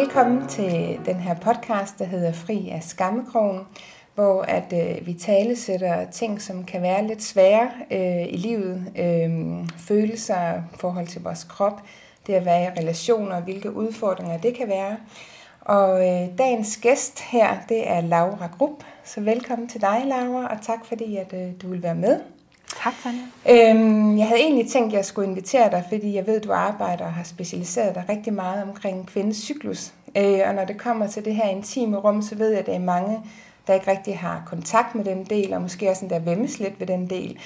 Velkommen til den her podcast, der hedder Fri af Skammekrogen, hvor at øh, vi talesætter ting, som kan være lidt svære øh, i livet. Øh, følelser, forhold til vores krop, det at være i relationer, hvilke udfordringer det kan være. Og øh, dagens gæst her, det er Laura Grupp. Så velkommen til dig, Laura, og tak fordi, at øh, du vil være med. Tak, Tanja. Øhm, jeg havde egentlig tænkt, at jeg skulle invitere dig, fordi jeg ved, at du arbejder og har specialiseret dig rigtig meget omkring kvindens cyklus. Øh, og når det kommer til det her intime rum, så ved jeg, at der er mange, der ikke rigtig har kontakt med den del, og måske også der vemmes lidt ved den del.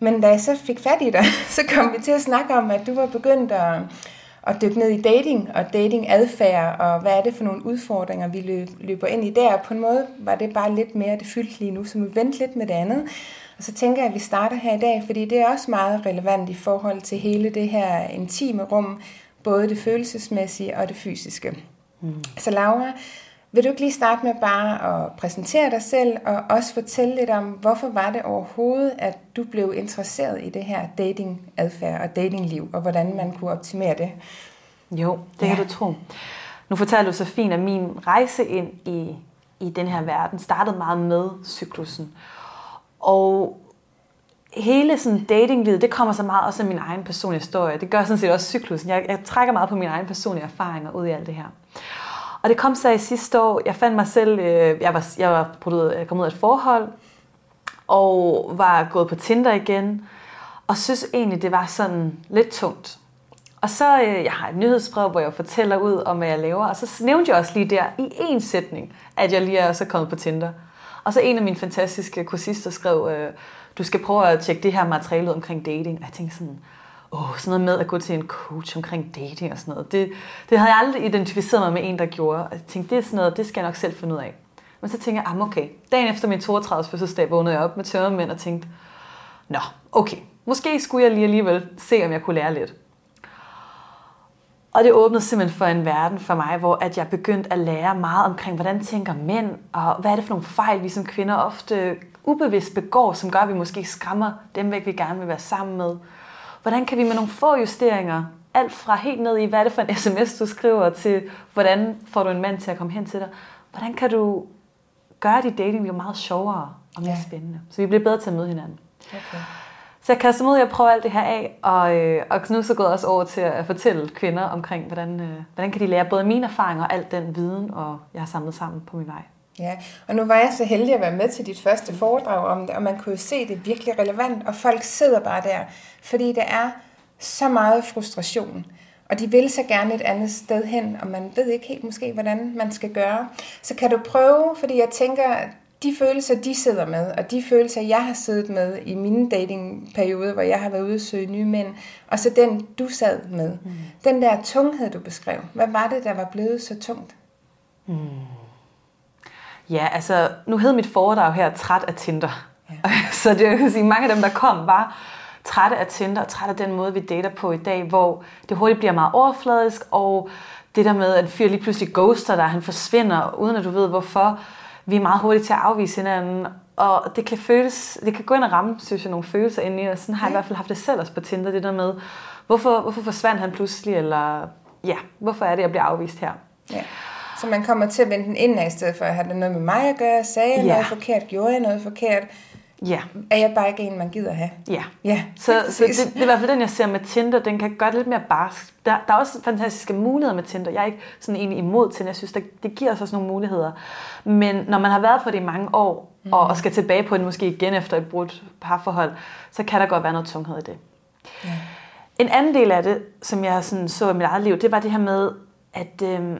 Men da jeg så fik fat i dig, så kom vi til at snakke om, at du var begyndt at, at dykke ned i dating og datingadfærd, og hvad er det for nogle udfordringer, vi løber ind i der. På en måde var det bare lidt mere det fyldt lige nu, så vi venter lidt med det andet. Og så tænker jeg, at vi starter her i dag, fordi det er også meget relevant i forhold til hele det her intime rum, både det følelsesmæssige og det fysiske. Mm. Så Laura, vil du ikke lige starte med bare at præsentere dig selv, og også fortælle lidt om, hvorfor var det overhovedet, at du blev interesseret i det her datingadfærd og datingliv, og hvordan man kunne optimere det? Jo, det kan ja. du tro. Nu fortæller du så fint, at min rejse ind i, i den her verden startede meget med cyklusen. Og hele sådan datinglivet, det kommer så meget også af min egen personlige historie. Det gør sådan set også cyklusen. Jeg, jeg trækker meget på mine egne personlige erfaringer ud i alt det her. Og det kom så i sidste år, jeg fandt mig selv, øh, jeg var, jeg var jeg kom ud af et forhold, og var gået på Tinder igen, og synes egentlig, det var sådan lidt tungt. Og så, øh, jeg har et nyhedsbrev, hvor jeg fortæller ud om, hvad jeg laver, og så nævnte jeg også lige der i en sætning, at jeg lige er så kommet på Tinder. Og så en af mine fantastiske kursister skrev, øh, du skal prøve at tjekke det her materiale ud omkring dating. Og jeg tænkte sådan, åh, sådan noget med at gå til en coach omkring dating og sådan noget. Det, det havde jeg aldrig identificeret mig med en, der gjorde. Og jeg tænkte, det er sådan noget, det skal jeg nok selv finde ud af. Men så tænkte jeg, ah, okay. Dagen efter min 32. fødselsdag vågnede jeg op med tørremænd og tænkte, nå, okay. Måske skulle jeg lige alligevel se, om jeg kunne lære lidt. Og det åbnede simpelthen for en verden for mig, hvor at jeg begyndte at lære meget omkring, hvordan tænker mænd, og hvad er det for nogle fejl, vi som kvinder ofte ubevidst begår, som gør, at vi måske skræmmer dem væk, vi gerne vil være sammen med. Hvordan kan vi med nogle få justeringer, alt fra helt ned i, hvad er det for en sms, du skriver, til hvordan får du en mand til at komme hen til dig, hvordan kan du gøre dit dating jo meget sjovere og mere ja. spændende, så vi bliver bedre til at møde hinanden. Okay. Så jeg kaster mig ud i at prøve alt det her af, og, øh, og nu så gået også over til at fortælle kvinder omkring, hvordan, øh, hvordan kan de lære både mine erfaringer og al den viden, og jeg har samlet sammen på min vej. Ja, og nu var jeg så heldig at være med til dit første foredrag om det, og man kunne jo se det virkelig relevant, og folk sidder bare der, fordi der er så meget frustration, og de vil så gerne et andet sted hen, og man ved ikke helt måske, hvordan man skal gøre. Så kan du prøve, fordi jeg tænker, de følelser, de sidder med, og de følelser, jeg har siddet med i mine datingperioder, hvor jeg har været ude og søge nye mænd, og så den, du sad med. Mm. Den der tunghed, du beskrev. Hvad var det, der var blevet så tungt? Mm. Ja, altså, nu hed mit foredrag her Træt af Tinder. Ja. så det vil sige, mange af dem, der kom, var trætte af Tinder, og trætte af den måde, vi dater på i dag, hvor det hurtigt bliver meget overfladisk, og det der med, at en fyr lige pludselig ghoster dig, han forsvinder, uden at du ved hvorfor, vi er meget hurtige til at afvise hinanden, og det kan føles, det kan gå ind og ramme, synes jeg, nogle følelser ind i, og sådan har jeg i hvert fald haft det selv også på Tinder, det der med, hvorfor, hvorfor forsvandt han pludselig, eller ja, hvorfor er det, jeg bliver afvist her? Ja. Så man kommer til at vende den indad, i stedet for at have det noget med mig at gøre, sagde jeg ja. noget forkert, gjorde jeg noget forkert, Ja. Er jeg bare ikke en, man gider have? Ja. ja så, så det, det, er i hvert fald den, jeg ser med Tinder. Den kan gøre det lidt mere barsk. Der, der er også fantastiske muligheder med Tinder. Jeg er ikke sådan egentlig imod Tinder. Jeg synes, det, det giver os også nogle muligheder. Men når man har været på det i mange år, mm. og, og skal tilbage på det måske igen efter et brudt parforhold, så kan der godt være noget tunghed i det. Ja. En anden del af det, som jeg sådan så i mit eget liv, det var det her med, at øh,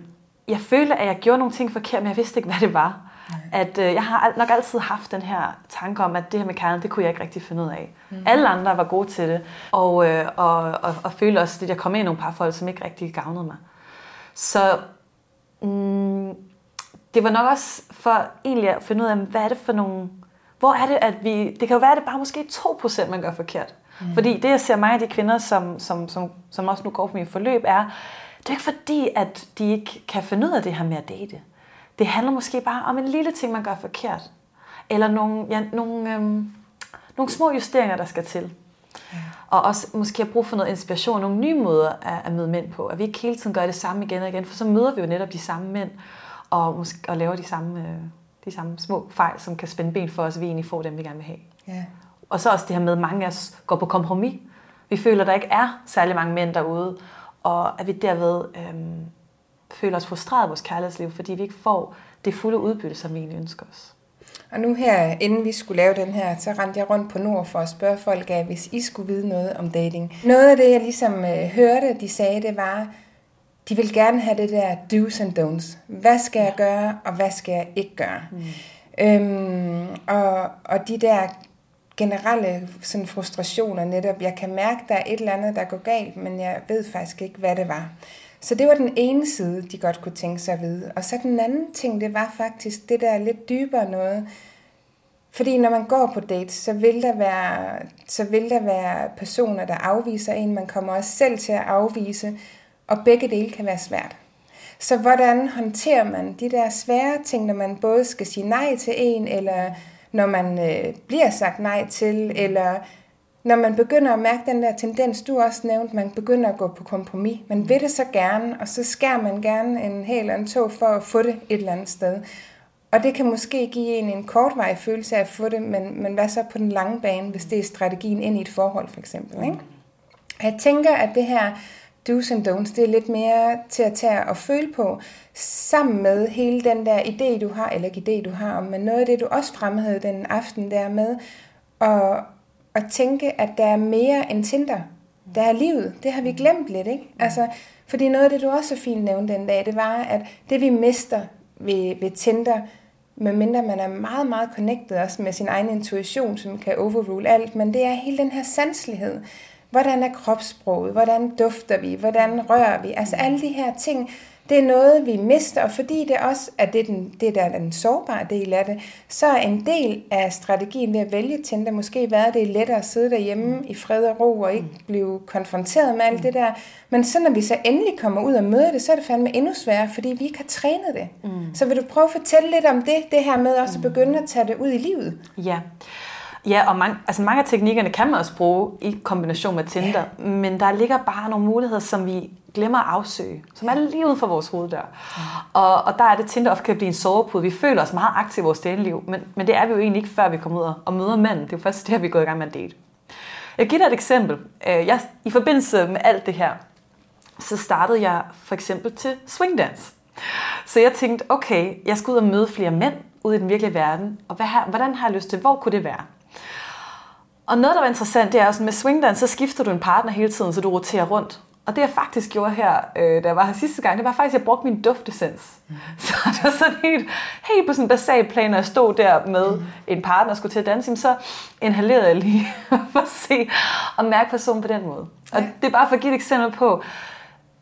jeg følte, at jeg gjorde nogle ting forkert, men jeg vidste ikke, hvad det var. At øh, jeg har nok altid haft den her tanke om, at det her med kærlighed, det kunne jeg ikke rigtig finde ud af. Mm. Alle andre var gode til det, og, øh, og, og, og følte også, at jeg kom ind i nogle par folk, som ikke rigtig gavnede mig. Så mm, det var nok også for egentlig at finde ud af, hvad er det for nogle... Hvor er det, at vi... Det kan jo være, at det bare måske 2% man gør forkert. Mm. Fordi det, jeg ser mange af de kvinder, som, som, som, som også nu går på min forløb, er, det er ikke fordi, at de ikke kan finde ud af det her med at date. Det handler måske bare om en lille ting, man gør forkert. Eller nogle, ja, nogle, øhm, nogle små justeringer, der skal til. Ja. Og også måske have brug for noget inspiration, nogle nye måder at, at møde mænd på. At vi ikke hele tiden gør det samme igen og igen, for så møder vi jo netop de samme mænd, og, måske, og laver de samme, øh, de samme små fejl, som kan spænde ben for os, vi egentlig får dem, vi gerne vil have. Ja. Og så også det her med, at mange af os går på kompromis. Vi føler, at der ikke er særlig mange mænd derude, og at vi derved øhm, føler os frustreret i vores kærlighedsliv, fordi vi ikke får det fulde udbytte, som vi egentlig ønsker os. Og nu her, inden vi skulle lave den her, så rendte jeg rundt på Nord for at spørge folk af, hvis I skulle vide noget om dating. Noget af det, jeg ligesom øh, hørte, de sagde, det var, de vil gerne have det der do's and don'ts. Hvad skal jeg gøre, og hvad skal jeg ikke gøre? Mm. Øhm, og, og de der generelle sådan frustrationer netop, jeg kan mærke, der er et eller andet, der går galt, men jeg ved faktisk ikke, hvad det var. Så det var den ene side, de godt kunne tænke sig at vide. Og så den anden ting, det var faktisk det der lidt dybere noget. Fordi når man går på dates, så vil der være, så vil der være personer, der afviser en. Man kommer også selv til at afvise, og begge dele kan være svært. Så hvordan håndterer man de der svære ting, når man både skal sige nej til en, eller når man øh, bliver sagt nej til, eller når man begynder at mærke den der tendens, du også nævnte, man begynder at gå på kompromis. Man vil det så gerne, og så skærer man gerne en hel eller en tog for at få det et eller andet sted. Og det kan måske give en en kortvarig følelse af at få det, men, men hvad så på den lange bane, hvis det er strategien ind i et forhold for eksempel. Ikke? Jeg tænker, at det her do's and don'ts, det er lidt mere til at tage og føle på, sammen med hele den der idé, du har, eller ikke idé, du har, men noget af det, du også fremhævede den aften der med, og, at tænke, at der er mere end Tinder. Der er livet. Det har vi glemt lidt, ikke? Altså, fordi noget af det, du også så fint nævnte den dag, det var, at det vi mister ved, ved Tinder, medmindre man er meget, meget connected også med sin egen intuition, som kan overrule alt, men det er hele den her sanselighed. Hvordan er kropssproget? Hvordan dufter vi? Hvordan rører vi? Altså alle de her ting, det er noget, vi mister, og fordi det også er det, den, det der er den sårbare del af det, så er en del af strategien ved at vælge Tinder måske været, at det er lettere at sidde derhjemme i fred og ro og ikke blive konfronteret med alt det der. Men så når vi så endelig kommer ud og møder det, så er det fandme endnu sværere, fordi vi ikke har trænet det. Mm. Så vil du prøve at fortælle lidt om det, det her med også at begynde at tage det ud i livet? Ja. Ja, og mange, altså mange af teknikkerne kan man også bruge i kombination med Tinder, ja. men der ligger bare nogle muligheder, som vi glemmer at afsøge, som er lige uden for vores hoveddør. Ja. Og, og der er det Tinder ofte kan blive en sovepude. Vi føler os meget aktive i vores liv, men, men det er vi jo egentlig ikke, før vi kommer ud og møder manden. Det er jo først det, vi er gået i gang med at date. Jeg giver dig et eksempel. Øh, jeg, I forbindelse med alt det her, så startede jeg for eksempel til swingdance. Så jeg tænkte, okay, jeg skal ud og møde flere mænd ude i den virkelige verden, og hvad hvordan har jeg lyst til, hvor kunne det være? Og noget, der var interessant, det er også, med swingdance, så skifter du en partner hele tiden, så du roterer rundt. Og det jeg faktisk gjorde her, øh, da jeg var her sidste gang, det var faktisk, at jeg brugte min duftessens. Mm. Så det var sådan helt, helt på sådan en basal plan, når jeg stod der med mm. en partner og skulle til at danse, så inhalerede jeg lige for at se og mærke personen på den måde. Og ja. det er bare for at give et eksempel på,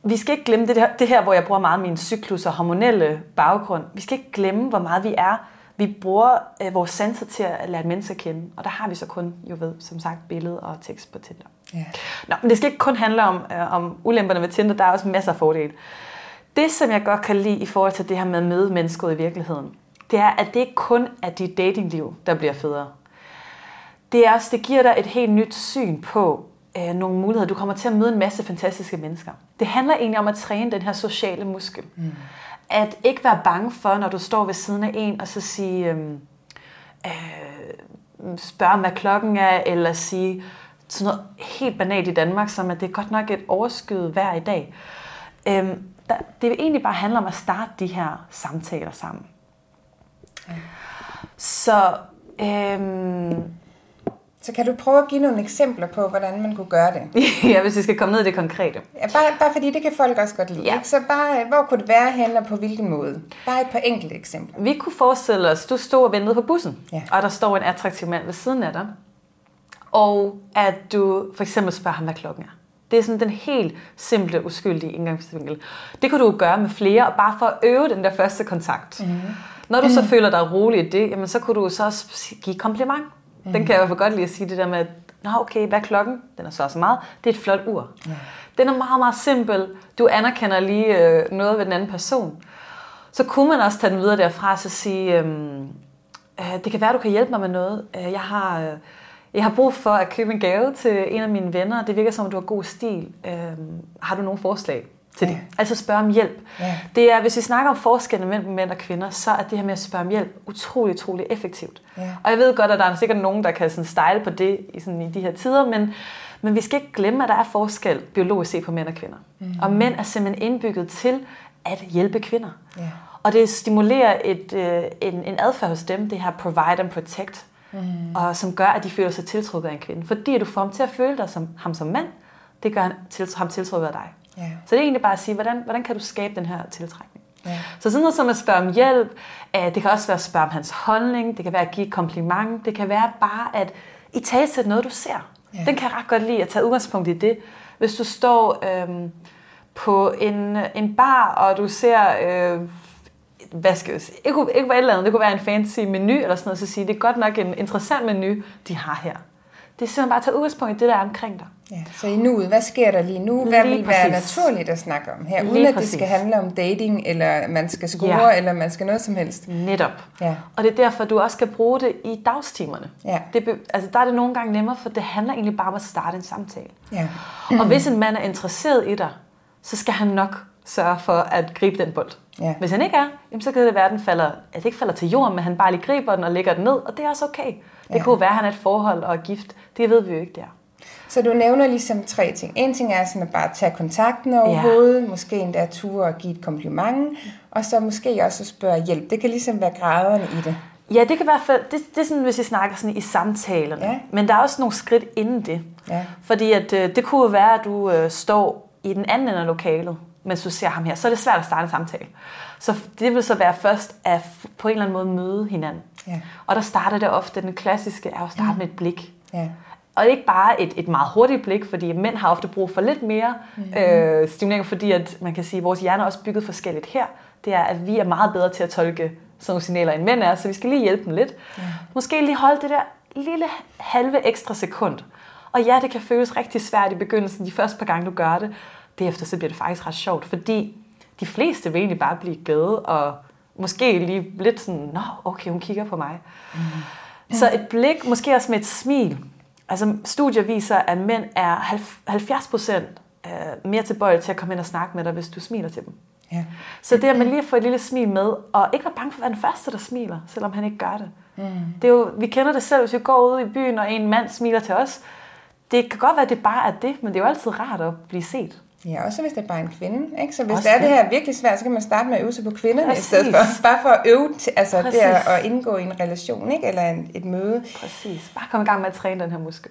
vi skal ikke glemme det her, det her, hvor jeg bruger meget min cyklus og hormonelle baggrund. Vi skal ikke glemme, hvor meget vi er vi bruger øh, vores sanser til at lære et menneske at kende, og der har vi så kun, jo ved, som sagt, billede og tekst på Tinder. Ja. Nå, men det skal ikke kun handle om, øh, om ulemperne ved Tinder, der er også masser af fordele. Det, som jeg godt kan lide i forhold til det her med at møde mennesker i virkeligheden, det er, at det ikke kun er dit datingliv, der bliver federe. Det, er også, det giver dig et helt nyt syn på øh, nogle muligheder. Du kommer til at møde en masse fantastiske mennesker. Det handler egentlig om at træne den her sociale muskel. Mm at ikke være bange for, når du står ved siden af en, og så sige, øhm, øh, spørge hvad klokken er, eller sige sådan noget helt banalt i Danmark, som at det er godt nok et overskyet hver i dag. Øhm, der, det vil egentlig bare handle om at starte de her samtaler sammen. Ja. Så øhm, så kan du prøve at give nogle eksempler på, hvordan man kunne gøre det? ja, hvis vi skal komme ned i det konkrete. Ja, bare, bare fordi det kan folk også godt lide. Ja. Ikke? Så bare, hvor kunne det være hen og på hvilken måde? Bare et par enkelte eksempler. Vi kunne forestille os, du stod og ventede på bussen, ja. og der står en attraktiv mand ved siden af dig, og at du for eksempel spørger ham, hvad klokken er. Det er sådan den helt simple, uskyldige indgangsvinkel. Det kunne du gøre med flere, bare for at øve den der første kontakt. Mm. Når du så mm. føler dig rolig i det, jamen, så kunne du så give kompliment. Mm. Den kan jeg i hvert fald godt lide at sige det der med, at Nå okay, hvad er klokken? Den er så også meget. Det er et flot ur. Mm. Den er meget, meget simpel. Du anerkender lige øh, noget ved den anden person. Så kunne man også tage den videre derfra og sige, øh, øh, det kan være, du kan hjælpe mig med noget. Øh, jeg har... Øh, jeg har brug for at købe en gave til en af mine venner. Det virker som, at du har god stil. Øhm, har du nogle forslag til ja. det? Altså spørge om hjælp. Ja. Det er, hvis vi snakker om forskellen mellem mænd og kvinder, så er det her med at spørge om hjælp utrolig, utrolig effektivt. Ja. Og jeg ved godt, at der er sikkert nogen, der kan sådan style på det i, sådan, i de her tider, men, men vi skal ikke glemme, at der er forskel biologisk set på mænd og kvinder. Mm. Og mænd er simpelthen indbygget til at hjælpe kvinder. Ja. Og det stimulerer et, øh, en, en adfærd hos dem, det her provide and protect, mm. og som gør, at de føler sig tiltrukket af en kvinde. Fordi du får ham til at føle dig som, ham som mand, det gør ham tiltrukket af dig. Yeah. Så det er egentlig bare at sige, hvordan, hvordan kan du skabe den her tiltrækning? Yeah. Så sådan noget som at spørge om hjælp, det kan også være at spørge om hans holdning, det kan være at give et kompliment, det kan være bare at i tale noget, du ser. Yeah. Den kan jeg ret godt lide at tage udgangspunkt i det. Hvis du står øhm, på en, en bar, og du ser... Øh, hvad skal jeg sige, ikke, ikke et eller andet, det kunne være en fancy menu eller sådan noget, så sige, det er godt nok en interessant menu, de har her. Det er simpelthen bare at tage udgangspunkt i det, der er omkring dig. Ja, så i nuet, hvad sker der lige nu? Hvad lige vil præcis. være naturligt at snakke om her? Uden lige at præcis. det skal handle om dating, eller man skal score, ja. eller man skal noget som helst. Netop. Ja. Og det er derfor, du også skal bruge det i dagstimerne. Ja. Det, altså, der er det nogle gange nemmere, for det handler egentlig bare om at starte en samtale. Ja. Og hvis en mand er interesseret i dig, så skal han nok sørge for at gribe den bold. Ja. Hvis han ikke er, jamen, så kan det være, at den falder, altså ikke falder til jorden, men han bare lige griber den og lægger den ned, og det er også okay. Det ja. kunne være, at han er et forhold og er gift. Det ved vi jo ikke, der. Så du nævner ligesom tre ting. En ting er sådan at bare tage kontakten overhovedet, ja. måske endda ture og give et kompliment, og så måske også at spørge hjælp. Det kan ligesom være graderne i det. Ja, det kan i hvert fald, det, det er sådan, hvis vi snakker sådan i samtalerne. Ja. Men der er også nogle skridt inden det. Ja. Fordi at, øh, det kunne være, at du øh, står i den anden ende af lokalet, mens du ser ham her. Så er det svært at starte en samtale. Så det vil så være først at på en eller anden måde møde hinanden. Ja. Og der starter det ofte, den klassiske er at starte mm. med et blik. Ja. Og ikke bare et, et meget hurtigt blik, fordi mænd har ofte brug for lidt mere mm. øh, stimulering, fordi at man kan sige, at vores hjerne er også bygget forskelligt her. Det er, at vi er meget bedre til at tolke sådan nogle signaler, end mænd er, så vi skal lige hjælpe dem lidt. Ja. Måske lige holde det der lille halve ekstra sekund. Og ja, det kan føles rigtig svært i begyndelsen, de første par gange, du gør det. Derefter så bliver det faktisk ret sjovt, fordi de fleste vil egentlig bare blive glade, og måske lige lidt sådan, nå, okay, hun kigger på mig. Mm. Så et blik, måske også med et smil. Altså studier viser, at mænd er 70 procent øh, mere tilbøjelige til at komme ind og snakke med dig, hvis du smiler til dem. Ja. Så det at man lige får et lille smil med, og ikke være bange for at være den første, der smiler, selvom han ikke gør det. Mm. det er jo, vi kender det selv, hvis vi går ud i byen, og en mand smiler til os. Det kan godt være, at det bare er det, men det er jo altid rart at blive set. Ja, også hvis det er bare en kvinde. Ikke? Så hvis også det er det her virkelig svært, så kan man starte med at øve sig på kvinderne Præcis. i stedet for. Bare for at øve til, altså det at indgå i en relation, ikke? eller en, et møde. Præcis. Bare komme i gang med at træne den her muskel.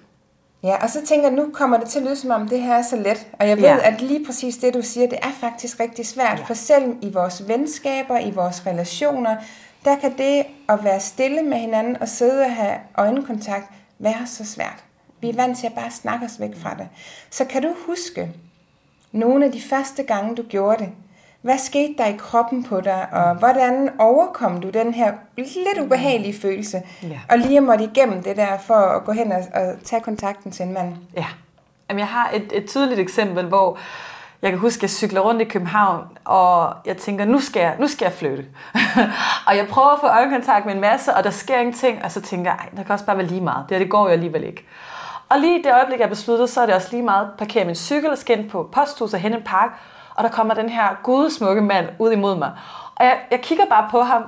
Ja, og så tænker jeg, nu kommer det til at lyde som om, det her er så let. Og jeg ved, ja. at lige præcis det, du siger, det er faktisk rigtig svært. Ja. For selv i vores venskaber, i vores relationer, der kan det at være stille med hinanden og sidde og have øjenkontakt være så svært. Vi er vant til at bare snakke os væk fra det. Så kan du huske, nogle af de første gange, du gjorde det. Hvad skete der i kroppen på dig, og hvordan overkom du den her lidt ubehagelige følelse? Ja. Og lige måtte igennem det der for at gå hen og, og tage kontakten til en mand. Ja. Jamen, jeg har et, et tydeligt eksempel, hvor jeg kan huske, at jeg cykler rundt i København, og jeg tænker, nu skal jeg, nu skal jeg flytte. og jeg prøver at få øjenkontakt med en masse, og der sker ingenting, og så tænker jeg, der kan også bare være lige meget. Det, her, det går jo alligevel ikke. Og lige i det øjeblik, jeg besluttede, så er det også lige meget at parkere min cykel og skænde på posthuset hen en park, og der kommer den her gudsmukke mand ud imod mig. Og jeg, jeg kigger bare på ham,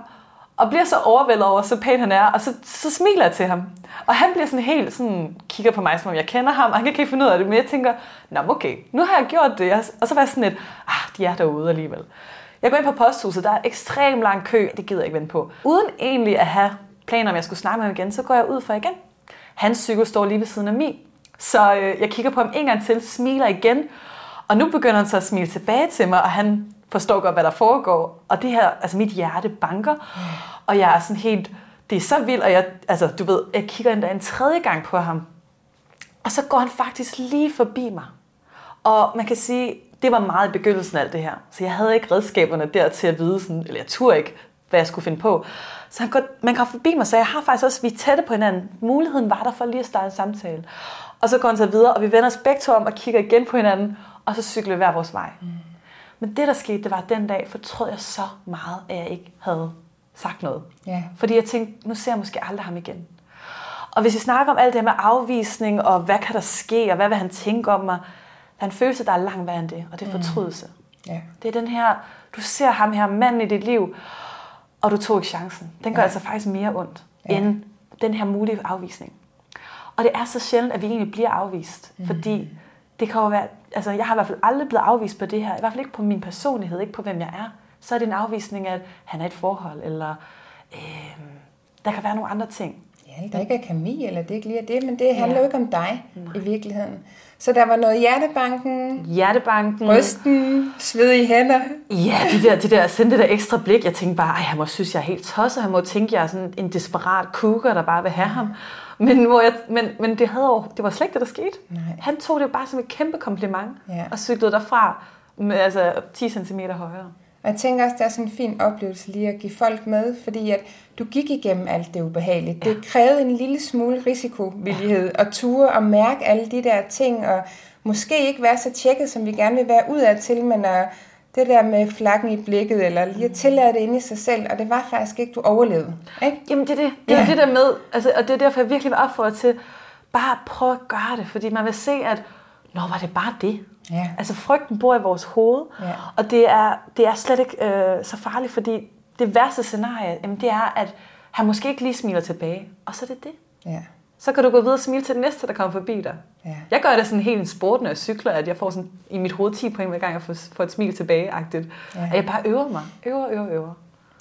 og bliver så overvældet over, så pæn han er, og så, så smiler jeg til ham. Og han bliver sådan helt sådan, kigger på mig, som om jeg kender ham, og han kan ikke finde ud af det, men jeg tænker, nå okay, nu har jeg gjort det. Og så var jeg sådan lidt, ah, de er derude alligevel. Jeg går ind på posthuset, der er ekstremt lang kø, det gider jeg ikke vente på. Uden egentlig at have planer om, jeg skulle snakke med ham igen, så går jeg ud for igen. Hans cykel står lige ved siden af min. Så øh, jeg kigger på ham en gang til, smiler igen, og nu begynder han så at smile tilbage til mig, og han forstår godt, hvad der foregår. Og det her, altså mit hjerte banker, og jeg er sådan helt, det er så vildt, og jeg, altså du ved, jeg kigger endda en tredje gang på ham. Og så går han faktisk lige forbi mig. Og man kan sige, det var meget i begyndelsen af alt det her. Så jeg havde ikke redskaberne der til at vide, sådan, eller jeg turde ikke, hvad jeg skulle finde på. Så han går, man går forbi mig, så jeg har faktisk også, vi er tætte på hinanden. Muligheden var der for lige at starte en samtale. Og så går han så videre, og vi vender os begge to om og kigger igen på hinanden, og så cykler vi hver vores vej. Mm. Men det, der skete, det var, at den dag fortrød jeg så meget, at jeg ikke havde sagt noget. Yeah. Fordi jeg tænkte, nu ser jeg måske aldrig ham igen. Og hvis vi snakker om alt det med afvisning, og hvad kan der ske, og hvad vil han tænke om mig, der er en følelse, der er langt værre end det, og det er fortrydelse. Mm. Ja. Det er den her, du ser ham her, manden i dit liv, og du tog ikke chancen. Den gør ja. altså faktisk mere ondt, ja. end den her mulige afvisning. Og det er så sjældent, at vi egentlig bliver afvist, mm. fordi det kan jo være, altså jeg har i hvert fald aldrig blevet afvist på det her, i hvert fald ikke på min personlighed, ikke på hvem jeg er. Så er det en afvisning, at han er et forhold, eller øh, der kan være nogle andre ting. Ja, der ikke er kemi, eller det ikke lige er det, men det handler jo ikke om dig Nej. i virkeligheden. Så der var noget hjertebanken, hjertebanken, rysten, svedige hænder. Ja, det der, det der, sendte der ekstra blik. Jeg tænkte bare, han må synes, jeg er helt tosset. Han må tænke, jeg er sådan en desperat cougar, der bare vil have ham. Men, hvor jeg, men, men det, havde, det var slet ikke det, der skete. Nej. Han tog det bare som et kæmpe kompliment, Ja. og cyklede derfra med, altså 10 cm højere. Og jeg tænker også, det er sådan en fin oplevelse lige at give folk med, fordi at du gik igennem alt det ubehageligt. Ja. Det krævede en lille smule risikovillighed og ture og mærke alle de der ting, og måske ikke være så tjekket, som vi gerne vil være udad til, men at det der med flakken i blikket, eller lige at tillade det inde i sig selv, og det var faktisk ikke, du overlevede. Ikke? Jamen det er det. Det er Ja. ja. det der med, altså, og det er derfor, jeg virkelig vil opfordre til, bare prøv at gøre det, fordi man vil se, at nå, var det bare det? Ja. Altså frygten bor i vores hoved, Ja. og det er, det er slet ikke øh, så farligt, fordi det værste scenarie, jamen, det er, at han måske ikke lige smiler tilbage, og så er det det. Ja. Så kan du gå videre og smile til den næste, der kommer forbi dig. Ja. Jeg gør det sådan helt en sport, når jeg cykler, at jeg får sådan i mit hoved 10 point, hver gang jeg får, får et smil tilbage-agtigt. Ja. At jeg bare øver mig. Øver, øver, øver.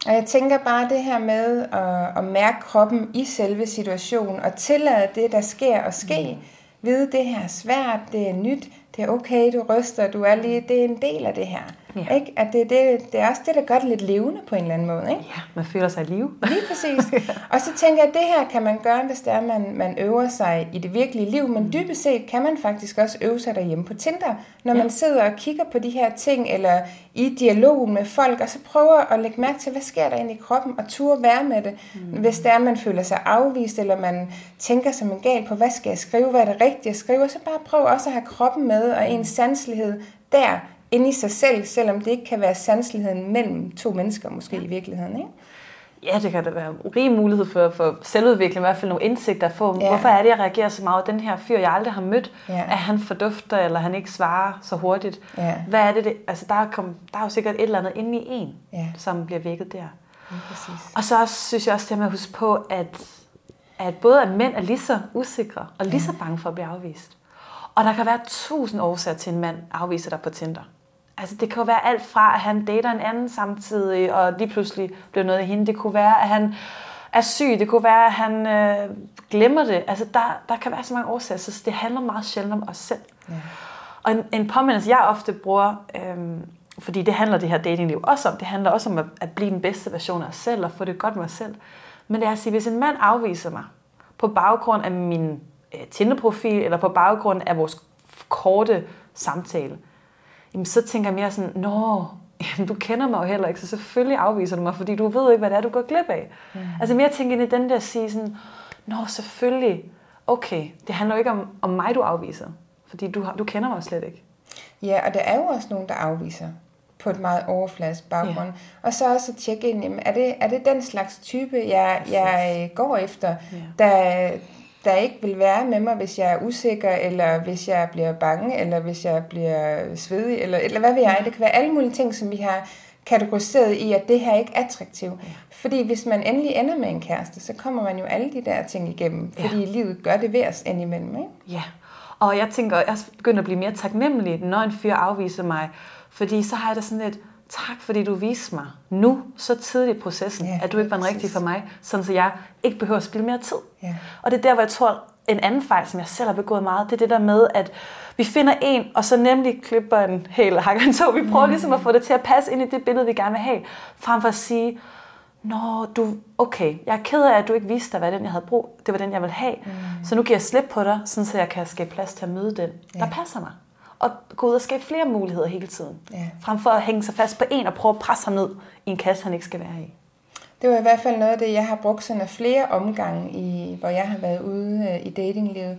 Og jeg tænker bare det her med at, at mærke kroppen i selve situationen, og tillade det, der sker og ske. Mm. Vide, det her er svært, det er nyt, det er okay, du ryster, du er lige, det er en del af det her. Ja. Ikke? At det, det, det er også det, der gør det lidt levende på en eller anden måde. Ikke? Ja, man føler sig i live. Lige præcis. Og så tænker jeg, at det her kan man gøre, hvis det er, man, man øver sig i det virkelige liv. Men dybest set kan man faktisk også øve sig derhjemme på Tinder. Når man sidder og kigger på de her ting, eller i dialogen med folk, og så prøver at lægge mærke til, hvad sker der inde i kroppen, og turde være med det. Mm. Hvis det er, man føler sig afvist, eller man tænker som en gal på, hvad skal jeg skrive, hvad er det rigtige at skrive, så bare prøv også at have kroppen med, og ens sanselighed der, inde i sig selv, selvom det ikke kan være sanseligheden mellem to mennesker måske i virkeligheden. Ikke? Ja, det kan da være en rig mulighed for, for selvudvikling, i hvert fald nogle indsigter for, Ja. ja. hvorfor er det, jeg reagerer så meget. Den her fyr, jeg aldrig har mødt, Ja. at han fordufter, eller han ikke svarer så hurtigt. Ja. Hvad er det, det? Altså, der er, kom, der er jo sikkert et eller andet inde i en, Ja. som bliver vækket der. Lige præcis. Og så også, synes jeg også, det med at huske på, at, at både at mænd er lige så usikre, og lige så bange for at blive afvist. Og der kan være tusind årsager til, at en mand afviser dig på Tinder. Altså det kan jo være alt fra, at han dater en anden samtidig, og lige pludselig bliver noget af hende. Det kunne være, at han er syg. Det kunne være, at han øh, glemmer det. Altså der, der kan være så mange årsager, så det handler meget sjældent om os selv. Ja. Og en, en påmindelse, jeg ofte bruger, øhm, fordi det handler det her datingliv også om, det handler også om at, at blive den bedste version af os selv, og få det godt med os selv. Men det er at sige, hvis en mand afviser mig, på baggrund af min øh, Tinder-profil, eller på baggrund af vores korte samtale, jamen så tænker jeg mere sådan, nå, jamen, du kender mig jo heller ikke, så selvfølgelig afviser du mig, fordi du ved ikke, hvad det er, du går glip af. Mm. Altså mere tænker ind i den der sige sådan, nå, selvfølgelig, okay, det handler jo ikke om, om mig, du afviser, fordi du, har, du kender mig slet ikke. Ja, og der er jo også nogen, der afviser på et meget overfladisk baggrund. Ja. Og så også at tjekke ind, jamen, er, det, er det den slags type, jeg, jeg øh, går efter, Ja. der, der ikke vil være med mig, hvis jeg er usikker, eller hvis jeg bliver bange, eller hvis jeg bliver svedig, eller, eller hvad ved jeg. Det kan være alle mulige ting, som vi har kategoriseret i, at det her ikke er attraktivt. Ja. Fordi hvis man endelig ender med en kæreste, så kommer man jo alle de der ting igennem, fordi Ja. livet gør det ved os indimellem. Ikke? Ja, og jeg tænker, jeg begynder at blive mere taknemmelig, når en fyr afviser mig. Fordi så har jeg da sådan lidt, tak fordi du viste mig nu, så tidligt i processen, Ja, at du ikke var den rigtige for mig, sådan så jeg ikke behøver at spille mere tid. Ja. Og det er der, hvor jeg tror, en anden fejl, som jeg selv har begået meget, det er det der med, at vi finder en, og så nemlig klipper en hæl og hakker en tog. Vi prøver ligesom at få det til at passe ind i det billede, vi gerne vil have, frem for at sige, Nå, du, okay, jeg er ked af, at du ikke viste dig, hvad den, jeg havde brug. Det var den, jeg ville have. Mm. Så nu giver jeg slip på dig, sådan så jeg kan skabe plads til at møde den, ja. der passer mig. Og gå ud og skabe flere muligheder hele tiden. Ja. Frem for at hænge sig fast på en og prøve at presse ham ned i en kasse, han ikke skal være i. Det var i hvert fald noget af det, jeg har brugt sådan af flere omgange, i, hvor jeg har været ude øh, i datinglivet.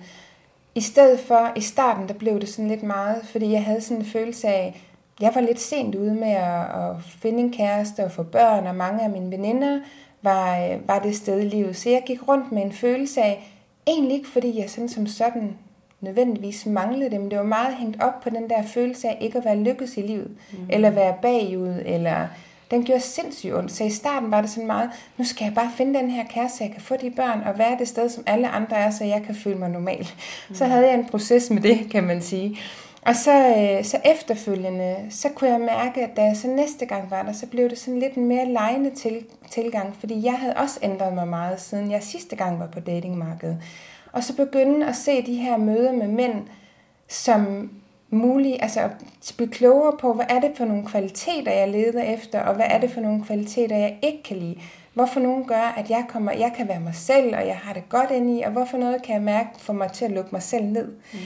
I stedet for, i starten, der blev det sådan lidt meget, fordi jeg havde sådan en følelse af, jeg var lidt sent ude med at, at finde en kæreste og få børn, og mange af mine veninder var, øh, var det sted i livet. Så jeg gik rundt med en følelse af, egentlig ikke, fordi jeg sådan som sådan nødvendigvis manglede det, men det var meget hængt op på den der følelse af ikke at være lykkes i livet, mm. eller være bagud, eller den gjorde sindssygt ondt. Så i starten var det sådan meget, nu skal jeg bare finde den her kæreste, så jeg kan få de børn, og være det sted, som alle andre er, så jeg kan føle mig normal. Mm. Så havde jeg en proces med det, kan man sige. Og så, øh, så efterfølgende, så kunne jeg mærke, at da jeg så næste gang var der, så blev det sådan lidt en mere lejende til, tilgang, fordi jeg havde også ændret mig meget, siden jeg sidste gang var på datingmarkedet. Og så begynde at se de her møder med mænd, som mulige, altså at blive klogere på, hvad er det for nogle kvaliteter, jeg leder efter, og hvad er det for nogle kvaliteter, jeg ikke kan lide. Hvorfor nogen gør, at jeg, kommer, jeg kan være mig selv, og jeg har det godt ind i, og hvorfor noget kan jeg mærke for mig til at lukke mig selv ned. Mm.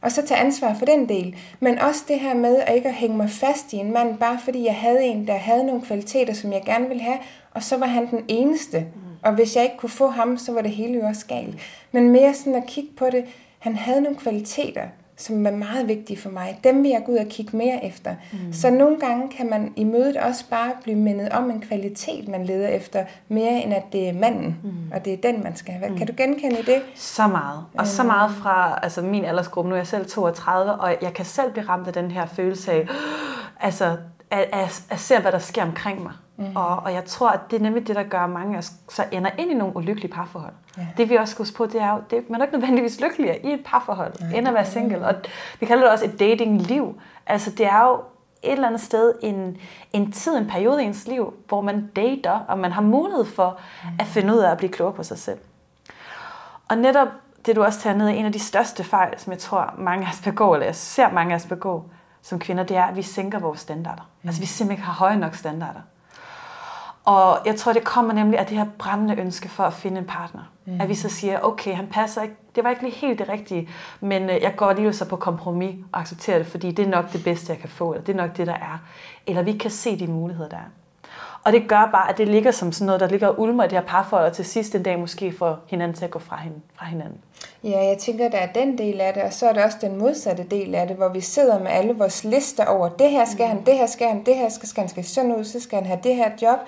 Og så tage ansvar for den del. Men også det her med at ikke at hænge mig fast i en mand, bare fordi jeg havde en, der havde nogle kvaliteter, som jeg gerne ville have, og så var han den eneste. Mm. Og hvis jeg ikke kunne få ham, så var det hele jo også galt. Men mere sådan at kigge på det, han havde nogle kvaliteter, som er meget vigtige for mig. Dem vil jeg gå ud og kigge mere efter. Mm. Så nogle gange kan man i mødet også bare blive mindet om en kvalitet, man leder efter, mere end at det er manden, mm. og det er den, man skal have. Mm. Kan du genkende det? Så meget. Og så meget fra altså min aldersgruppe. Nu er jeg selv 32, og jeg kan selv blive ramt af den her følelse af, altså, at, at, at se, hvad der sker omkring mig. Mm. Og, og jeg tror, at det er nemlig det, der gør mange af os så ender ind i nogle ulykkelige parforhold. Ja. Det vi også skal huske på, det er jo, det, man er ikke nødvendigvis lykkeligere i et parforhold, ja, end at være single. Og vi kalder det også et datingliv. Altså det er jo et eller andet sted en, en tid, en periode i ens liv, hvor man dater, og man har mulighed for mm. at finde ud af at blive klogere på sig selv. Og netop det, du også tager ned, er en af de største fejl, som jeg tror, mange af os begår, eller jeg ser mange af os begå som kvinder, det er, at vi sænker vores standarder. Mm. Altså vi simpelthen ikke har høje nok standarder. Og jeg tror, det kommer nemlig af det her brændende ønske for at finde en partner. Mm. At vi så siger, okay, han passer ikke, det var ikke lige helt det rigtige, men øh, jeg går lige så på kompromis og accepterer det, fordi det er nok det bedste, jeg kan få, eller det er nok det, der er. Eller vi kan se de muligheder, der er. Og det gør bare, at det ligger som sådan noget, der ligger og ulmer i det her parforhold, og til sidst en dag måske får hinanden til at gå fra, hinanden. Ja, jeg tænker, der er den del af det, og så er der også den modsatte del af det, hvor vi sidder med alle vores lister over, det her skal han, det her skal han, det her skal, skal han skal sådan ud, så skal han have det her job.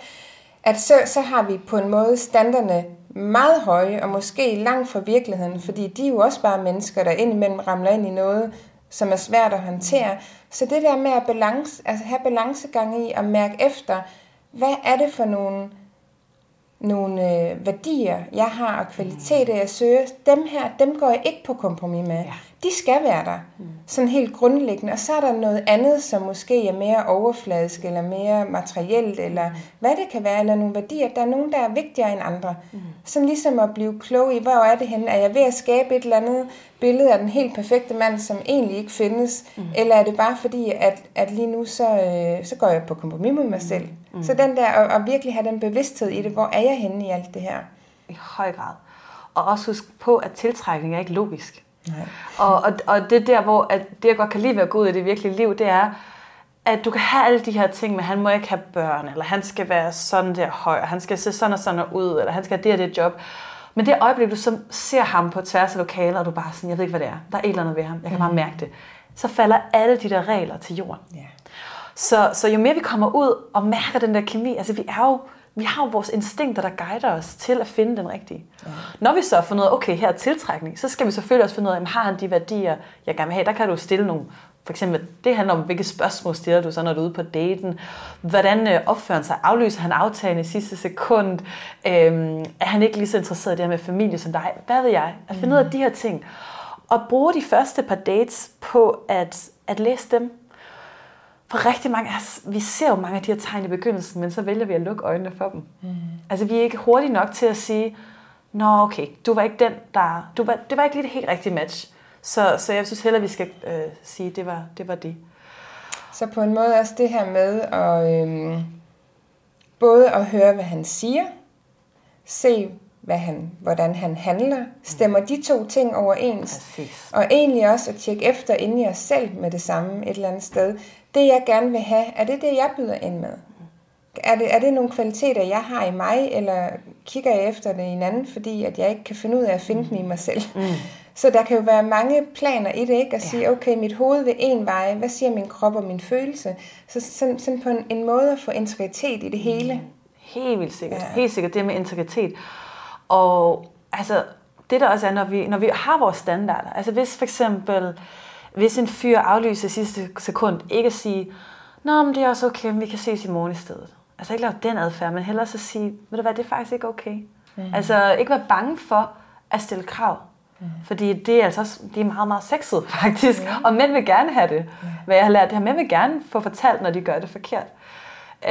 At så, så har vi på en måde standarderne meget høje, og måske langt fra virkeligheden, fordi de er jo også bare mennesker, der indimellem ramler ind i noget, som er svært at håndtere. Så det der med at balance, altså have balancegang i og mærke efter, hvad er det for nogle nogle øh, værdier, jeg har, og kvaliteter, jeg søger, dem her, dem går jeg ikke på kompromis med. Ja. De skal være der, mm. sådan helt grundlæggende. Og så er der noget andet, som måske er mere overfladisk, eller mere materielt, eller mm. hvad det kan være, eller nogle værdier. Der er nogen, der er vigtigere end andre. Mm. Sådan ligesom at blive klog i, hvor er det henne? Er jeg ved at skabe et eller andet billede af den helt perfekte mand, som egentlig ikke findes? Mm. Eller er det bare fordi, at, at lige nu, så, øh, så går jeg på kompromis med mig selv? Mm. Så den der, at, at virkelig have den bevidsthed i det, hvor er jeg henne i alt det her? I høj grad. Og også husk på, at tiltrækning er ikke logisk. Nej. Og, og, og det der, hvor at det jeg godt kan lide ved at gå ud i det virkelige liv, det er, at du kan have alle de her ting, men han må ikke have børn, eller han skal være sådan der høj, og han skal se sådan og sådan ud, eller han skal have det og det job. Men det øjeblik, du så ser ham på tværs af lokaler, og du bare sådan, jeg ved ikke, hvad det er. Der er et eller andet ved ham. Jeg kan bare mm. mærke det. Så falder alle de der regler til jorden. Yeah. Så, så jo mere vi kommer ud og mærker den der kemi, altså vi er jo, vi har jo vores instinkter, der guider os til at finde den rigtige. Ja. Når vi så har fundet ud af, okay, her er tiltrækning, så skal vi selvfølgelig også finde ud af, har han de værdier, jeg gerne vil have. Der kan du stille nogle, for eksempel, det handler om, hvilke spørgsmål stiller du så, når du er ude på daten. Hvordan øh, opfører han sig? Aflyser han aftalen i sidste sekund? Øhm, er han ikke lige så interesseret i det her med familie som dig? Hvad ved jeg? At finde mm. ud af de her ting. Og bruge de første par dates på at, at læse dem for rigtig mange af os, vi ser jo mange af de her tegn i begyndelsen, men så vælger vi at lukke øjnene for dem. Mm. Altså vi er ikke hurtige nok til at sige, Nå okay, du var ikke den, der... Du var, det var ikke lige det helt rigtige match. Så, så jeg synes heller, vi skal øh, sige, det var, det var det. Så på en måde også det her med at øh, både at høre, hvad han siger, se, hvad han, hvordan han handler, stemmer de to ting overens, Præcis. og egentlig også at tjekke efter inde i os selv med det samme et eller andet sted det jeg gerne vil have, er det det, jeg byder ind med? Er det, er det nogle kvaliteter, jeg har i mig, eller kigger jeg efter det i en anden, fordi at jeg ikke kan finde ud af at finde mm. dem i mig selv? Mm. Så der kan jo være mange planer i det, ikke? At ja. sige, okay, mit hoved vil en vej, hvad siger min krop og min følelse? Så sådan, sådan på en, en måde at få integritet i det hele. Helt vildt sikkert. Ja. Helt sikkert det med integritet. Og altså, det der også er, når vi, når vi har vores standarder, altså hvis for eksempel, hvis en fyr aflyser sidste sekund, ikke at sige, Nå, men det er også okay, vi kan ses i morgen i stedet. Altså ikke lave den adfærd, men hellere så sige, ved du hvad, det er faktisk ikke okay. Mm. Altså ikke være bange for at stille krav. Mm. Fordi det er altså også, det er meget, meget sexet faktisk. Mm. Og mænd vil gerne have det. Mm. Hvad jeg har lært, det her mænd vil gerne få fortalt, når de gør det forkert. Øh,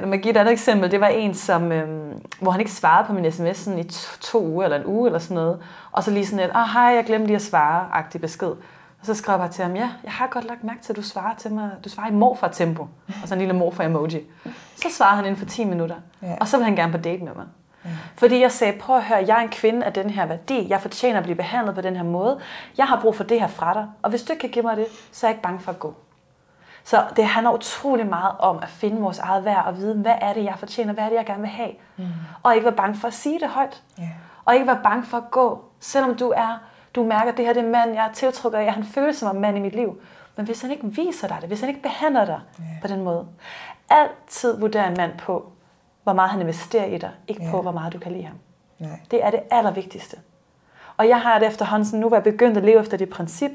lad mig give et andet eksempel. Det var en, som, øh, hvor han ikke svarede på min sms i to, to uger eller en uge eller sådan noget. Og så lige sådan et, ah, hej, jeg glemte lige at svare, agtig besked. Og så skrev jeg bare til ham, ja, jeg har godt lagt mærke til, at du svarer til mig, du svarer i morfar-tempo. Og så en lille morfar-emoji. Så svarede han inden for 10 minutter. Ja. Og så ville han gerne på date med mig. Ja. Fordi jeg sagde, prøv at høre, jeg er en kvinde af den her værdi. Jeg fortjener at blive behandlet på den her måde. Jeg har brug for det her fra dig. Og hvis du ikke kan give mig det, så er jeg ikke bange for at gå. Så det handler utrolig meget om at finde vores eget værd og vide, hvad er det, jeg fortjener, hvad er det, jeg gerne vil have. Mm. Og ikke være bange for at sige det højt. Yeah. Og ikke være bange for at gå, selvom du er, du mærker, at det her det er mand, jeg er tiltrukket af, jeg har en følelse som mand i mit liv. Men hvis han ikke viser dig det, hvis han ikke behandler dig yeah. på den måde, altid vurdere en mand på, hvor meget han investerer i dig, ikke yeah. på, hvor meget du kan lide ham. Nej. Det er det allervigtigste. Og jeg har det efterhånden nu, hvor jeg begyndt at leve efter det princip,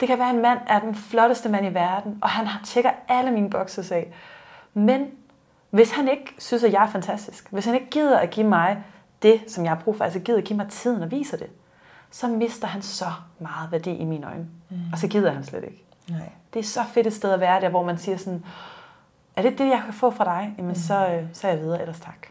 det kan være, at en mand er den flotteste mand i verden, og han tjekker alle mine bokser af. Men hvis han ikke synes, at jeg er fantastisk, hvis han ikke gider at give mig det, som jeg har brug for, altså gider at give mig tiden og viser det, så mister han så meget værdi i mine øjne. Mm. Og så gider han slet ikke. Nej. Det er så fedt et sted at være der, hvor man siger sådan, er det det, jeg kan få fra dig? Jamen mm. så, øh, så er jeg videre, ellers tak.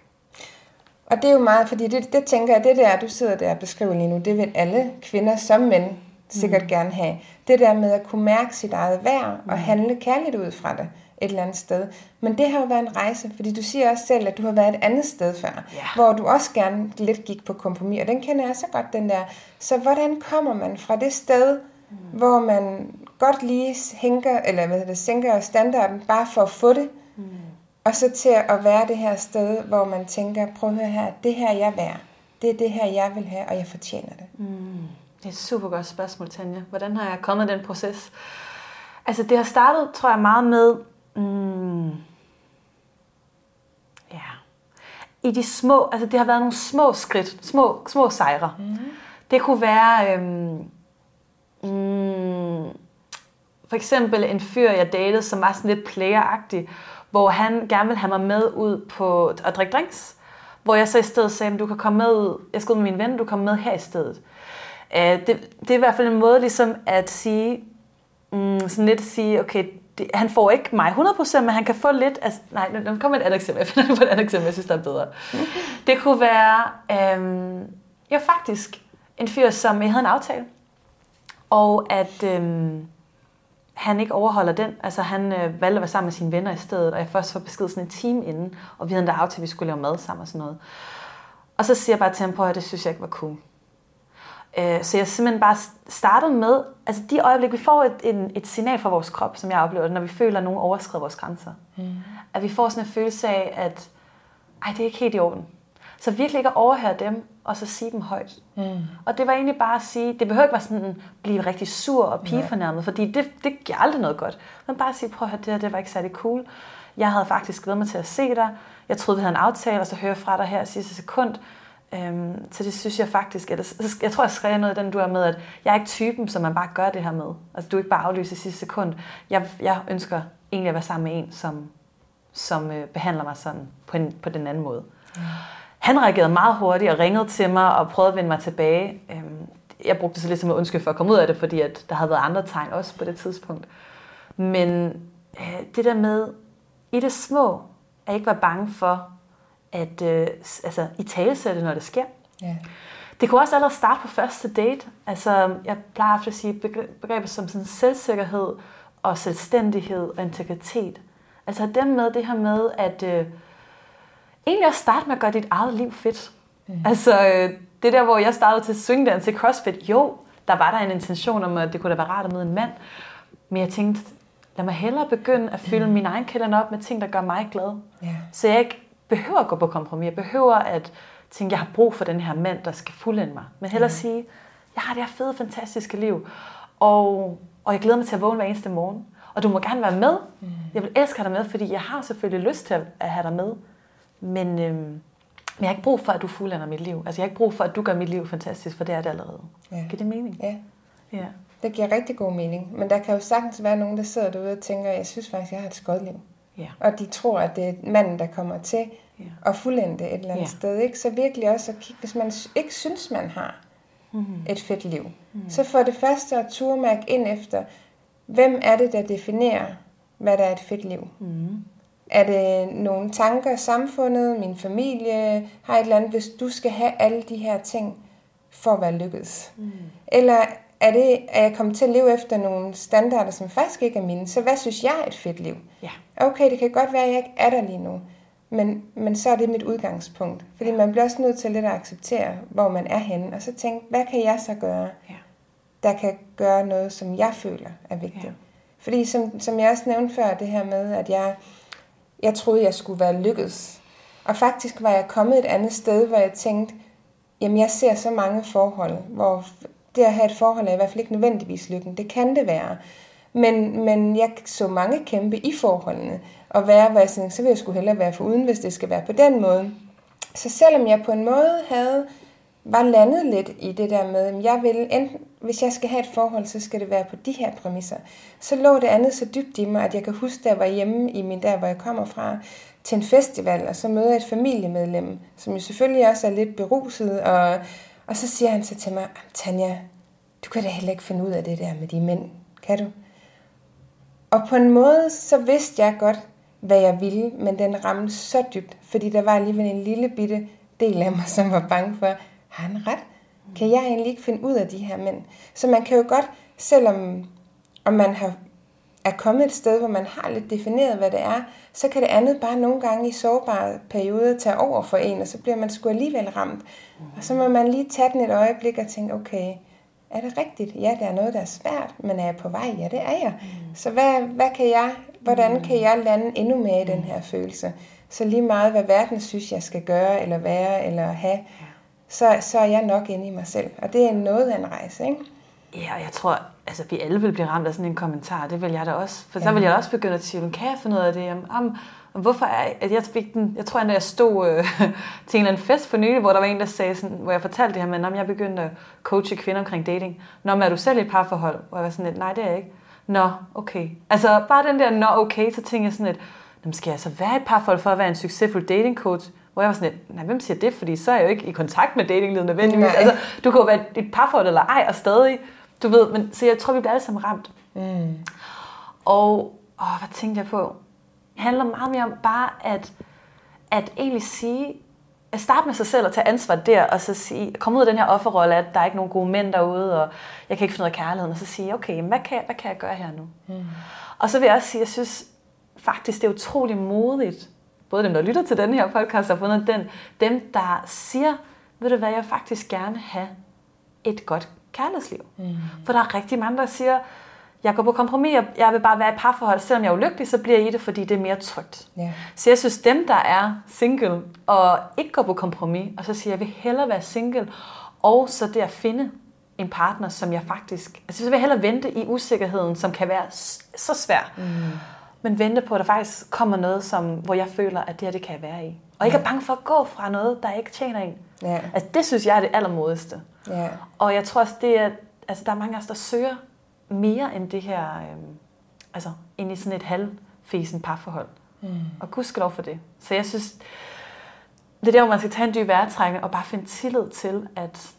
Og det er jo meget, fordi det, det tænker jeg, det der, du sidder der og beskriver lige nu, det vil alle kvinder som mænd sikkert mm. gerne have. Det der med at kunne mærke sit eget værd og mm. handle kærligt ud fra det et eller andet sted. Men det har jo været en rejse, fordi du siger også selv, at du har været et andet sted før, yeah. hvor du også gerne lidt gik på kompromis, og den kender jeg så godt, den der. Så hvordan kommer man fra det sted, mm. hvor man godt lige hænker, eller hvad det, sænker standarden, bare for at få det, mm. og så til at være det her sted, hvor man tænker, prøv at høre her, det her jeg værd, det er det her jeg vil have, og jeg fortjener det. Mm. Det er et super godt spørgsmål, Tanja. Hvordan har jeg kommet den proces? Altså, det har startet, tror jeg, meget med... Mm, ja. I de små... Altså, det har været nogle små skridt, små, små sejre. Mm. Det kunne være... Øhm, mm, for eksempel en fyr, jeg datede, som var sådan lidt playeragtig, hvor han gerne ville have mig med ud på at drikke drinks. Hvor jeg så i stedet sagde, du kan komme med ud, jeg skal ud med min ven, du kan komme med her i stedet. Uh, det, det er i hvert fald en måde ligesom at sige, mm, sådan lidt at sige, okay, det, han får ikke mig 100%, men han kan få lidt, altså, nej, nu kommer et andet eksempel, jeg finder på et andet eksempel, jeg synes, der er bedre. Det kunne være, øhm, jo faktisk, en fyr, som jeg havde en aftale, og at øhm, han ikke overholder den. Altså han øh, valgte at være sammen med sine venner i stedet, og jeg først får besked sådan en time inden, og vi havde en aftale, at vi skulle lave mad sammen og sådan noget. Og så siger jeg bare til ham på, at det synes jeg ikke var cool. Øh, så jeg simpelthen bare startede med, altså de øjeblik, vi får et, en, et signal fra vores krop, som jeg oplever når vi føler, at nogen overskrider vores grænser. Mm. At vi får sådan en følelse af, at ej, det er ikke helt i orden. Så virkelig ikke at overhøre dem, og så sige dem højt. Mm. Og det var egentlig bare at sige, det behøver ikke være sådan at blive rigtig sur og pigefornærmet, fordi det, det giver aldrig noget godt. Men bare at sige, prøv at høre, det her det var ikke særlig cool. Jeg havde faktisk glædet mig til at se dig. Jeg troede, vi havde en aftale, og så hører fra dig her sidste sekund. Øhm, så det synes jeg faktisk, eller, jeg tror, jeg skrev noget i den, du er med, at jeg er ikke typen, som man bare gør det her med. Altså, du er ikke bare aflyser i sidste sekund. Jeg, jeg ønsker egentlig at være sammen med en, som, som øh, behandler mig sådan på, en, på den anden måde. Mm. Han reagerede meget hurtigt og ringede til mig og prøvede at vende mig tilbage. Øhm, jeg brugte så lidt som at undskyld for at komme ud af det, fordi at der havde været andre tegn også på det tidspunkt. Men øh, det der med, i det små, at ikke være bange for at øh, altså, i talesætte, når det sker. Ja. Det kunne også allerede starte på første date. Altså, jeg plejer at sige begreber som sådan selvsikkerhed og selvstændighed og integritet. Altså dem med det her med, at øh, egentlig også starte med at gøre dit eget liv fedt. Mm. Altså øh, det der, hvor jeg startede til swingdance til CrossFit, jo, der var der en intention om, at det kunne da være rart at møde en mand. Men jeg tænkte, lad mig hellere begynde at fylde mm. min egen kalender op med ting, der gør mig glad. Yeah. Så jeg ikke behøver at gå på kompromis. Jeg behøver at tænke, jeg har brug for den her mand, der skal fuldende mig. Men hellere mm. sige, jeg har det her fede, fantastiske liv. Og, og jeg glæder mig til at vågne hver eneste morgen. Og du må gerne være med. Mm. Jeg vil elske dig med, fordi jeg har selvfølgelig lyst til at have dig med. Men øhm, Men jeg har ikke brug for, at du fuldender mit liv. Altså, jeg har ikke brug for, at du gør mit liv fantastisk, for det er det allerede. Ja. Giver det mening? Ja. ja. Det giver rigtig god mening. Men der kan jo sagtens være nogen, der sidder derude og tænker, jeg synes faktisk, jeg har et skødt liv. Ja. Og de tror, at det er manden, der kommer til at fuldende et eller andet ja. sted. Ikke? Så virkelig også at kigge, hvis man ikke synes, man har mm-hmm. et fedt liv, mm-hmm. så for det første at turmærke ind efter, hvem er det, der definerer, hvad der er et fedt liv? Mm-hmm. Er det nogle tanker, samfundet, min familie har et eller andet, hvis du skal have alle de her ting for at være lykkedes? Mm. Eller er, det, er jeg kommet til at leve efter nogle standarder, som faktisk ikke er mine, så hvad synes jeg er et fedt liv? Ja. Okay, det kan godt være, at jeg ikke er der lige nu, men, men så er det mit udgangspunkt. Fordi man bliver også nødt til lidt at acceptere, hvor man er henne, og så tænke, hvad kan jeg så gøre, ja. der kan gøre noget, som jeg føler er vigtigt? Ja. Fordi som, som jeg også nævnte før, det her med, at jeg, jeg troede, jeg skulle være lykkedes. Og faktisk var jeg kommet et andet sted, hvor jeg tænkte, jamen jeg ser så mange forhold, hvor det at have et forhold er i hvert fald ikke nødvendigvis lykken. Det kan det være. Men, men jeg så mange kæmpe i forholdene, og være, hvor jeg tænkte, så vil jeg sgu hellere være for uden, hvis det skal være på den måde. Så selvom jeg på en måde havde, var landet lidt i det der med, at jeg vil enten, hvis jeg skal have et forhold, så skal det være på de her præmisser. Så lå det andet så dybt i mig, at jeg kan huske, da jeg var hjemme i min der, hvor jeg kommer fra, til en festival, og så møder jeg et familiemedlem, som jo selvfølgelig også er lidt beruset, og og så siger han så til mig, Tanja, du kan da heller ikke finde ud af det der med de mænd, kan du? Og på en måde, så vidste jeg godt, hvad jeg ville, men den ramte så dybt, fordi der var alligevel en lille bitte del af mig, som var bange for, har han ret? Kan jeg egentlig ikke finde ud af de her mænd? Så man kan jo godt, selvom om man har er kommet et sted, hvor man har lidt defineret, hvad det er, så kan det andet bare nogle gange i sårbare perioder tage over for en, og så bliver man sgu alligevel ramt. Og så må man lige tage den et øjeblik og tænke, okay, er det rigtigt? Ja, der er noget, der er svært, men er jeg på vej? Ja, det er jeg. Så hvad, hvad kan jeg, hvordan kan jeg lande endnu mere i den her følelse? Så lige meget, hvad verden synes, jeg skal gøre, eller være, eller have, så, så er jeg nok inde i mig selv. Og det er noget af en rejse, ikke? Ja, og jeg tror, altså vi alle vil blive ramt af sådan en kommentar. Det vil jeg da også. For ja. så vil jeg også begynde at sige, kan jeg finde ud af det? Om, om hvorfor er at jeg fik den, jeg tror, at jeg stod øh, til en eller anden fest for nylig, hvor der var en, der sagde sådan, hvor jeg fortalte det her, men om jeg begyndte at coache kvinder omkring dating. Nå, men er du selv i et parforhold? Hvor jeg var sådan lidt, nej, det er jeg ikke. Nå, okay. Altså bare den der, nå, okay, så tænker jeg sådan lidt, Jamen, skal jeg så være et parforhold for at være en succesfuld dating coach? Hvor jeg var sådan lidt, nej, hvem siger det? Fordi så er jeg jo ikke i kontakt med datinglivet nødvendigvis. Altså, du kan jo være et parforhold eller ej, og stadig du ved, men, så jeg tror, vi bliver alle sammen ramt. Mm. Og åh, hvad tænkte jeg på? Handler meget mere om bare at, at egentlig sige, at starte med sig selv og tage ansvar der, og så sige, komme ud af den her offerrolle, at der er ikke nogen gode mænd derude, og jeg kan ikke finde ud af kærligheden, og så sige, okay, hvad kan, hvad kan jeg gøre her nu? Mm. Og så vil jeg også sige, at jeg synes faktisk, det er utrolig modigt, både dem, der lytter til den her podcast, og fundet den, dem, der siger, ved du hvad, jeg faktisk gerne have et godt kærlighedsliv. Mm. For der er rigtig mange, der siger, jeg går på kompromis, og jeg vil bare være i parforhold. Selvom jeg er ulykkelig, så bliver jeg i det, fordi det er mere trygt. Yeah. Så jeg synes, dem, der er single og ikke går på kompromis, og så siger, jeg vil hellere være single, og så det at finde en partner, som jeg faktisk... Altså, så vil jeg hellere vente i usikkerheden, som kan være så svær. Mm. Men vente på, at der faktisk kommer noget, som, hvor jeg føler, at det her, det kan jeg være i. Og ikke ja. er bange for at gå fra noget, der ikke tjener en. Ja. Altså, det synes jeg er det allermodigste. Ja. Og jeg tror også, det er, altså, der er mange af os, der søger mere end det her, øhm, altså ind i sådan et halvfesen parforhold. Mm. Og gud skal lov for det. Så jeg synes, det er der, hvor man skal tage en dyb vejrtrækning og bare finde tillid til, at,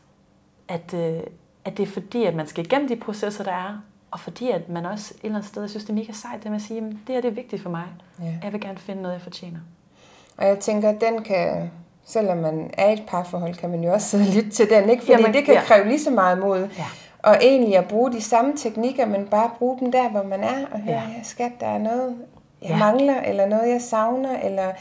at, øh, at det er fordi, at man skal igennem de processer, der er, og fordi at man også et eller andet sted, jeg synes, det er mega sejt, det med at sige, at det her det er vigtigt for mig. Yeah. Jeg vil gerne finde noget, jeg fortjener. Og jeg tænker, at den kan, selvom man er i et parforhold, kan man jo også sidde lidt til den, ikke? Fordi Jamen, det kan ja. kræve lige så meget mod. Ja. Og egentlig at bruge de samme teknikker, men bare bruge dem der, hvor man er, og høre, ja. skat, der er noget, jeg ja. mangler, eller noget, jeg savner, eller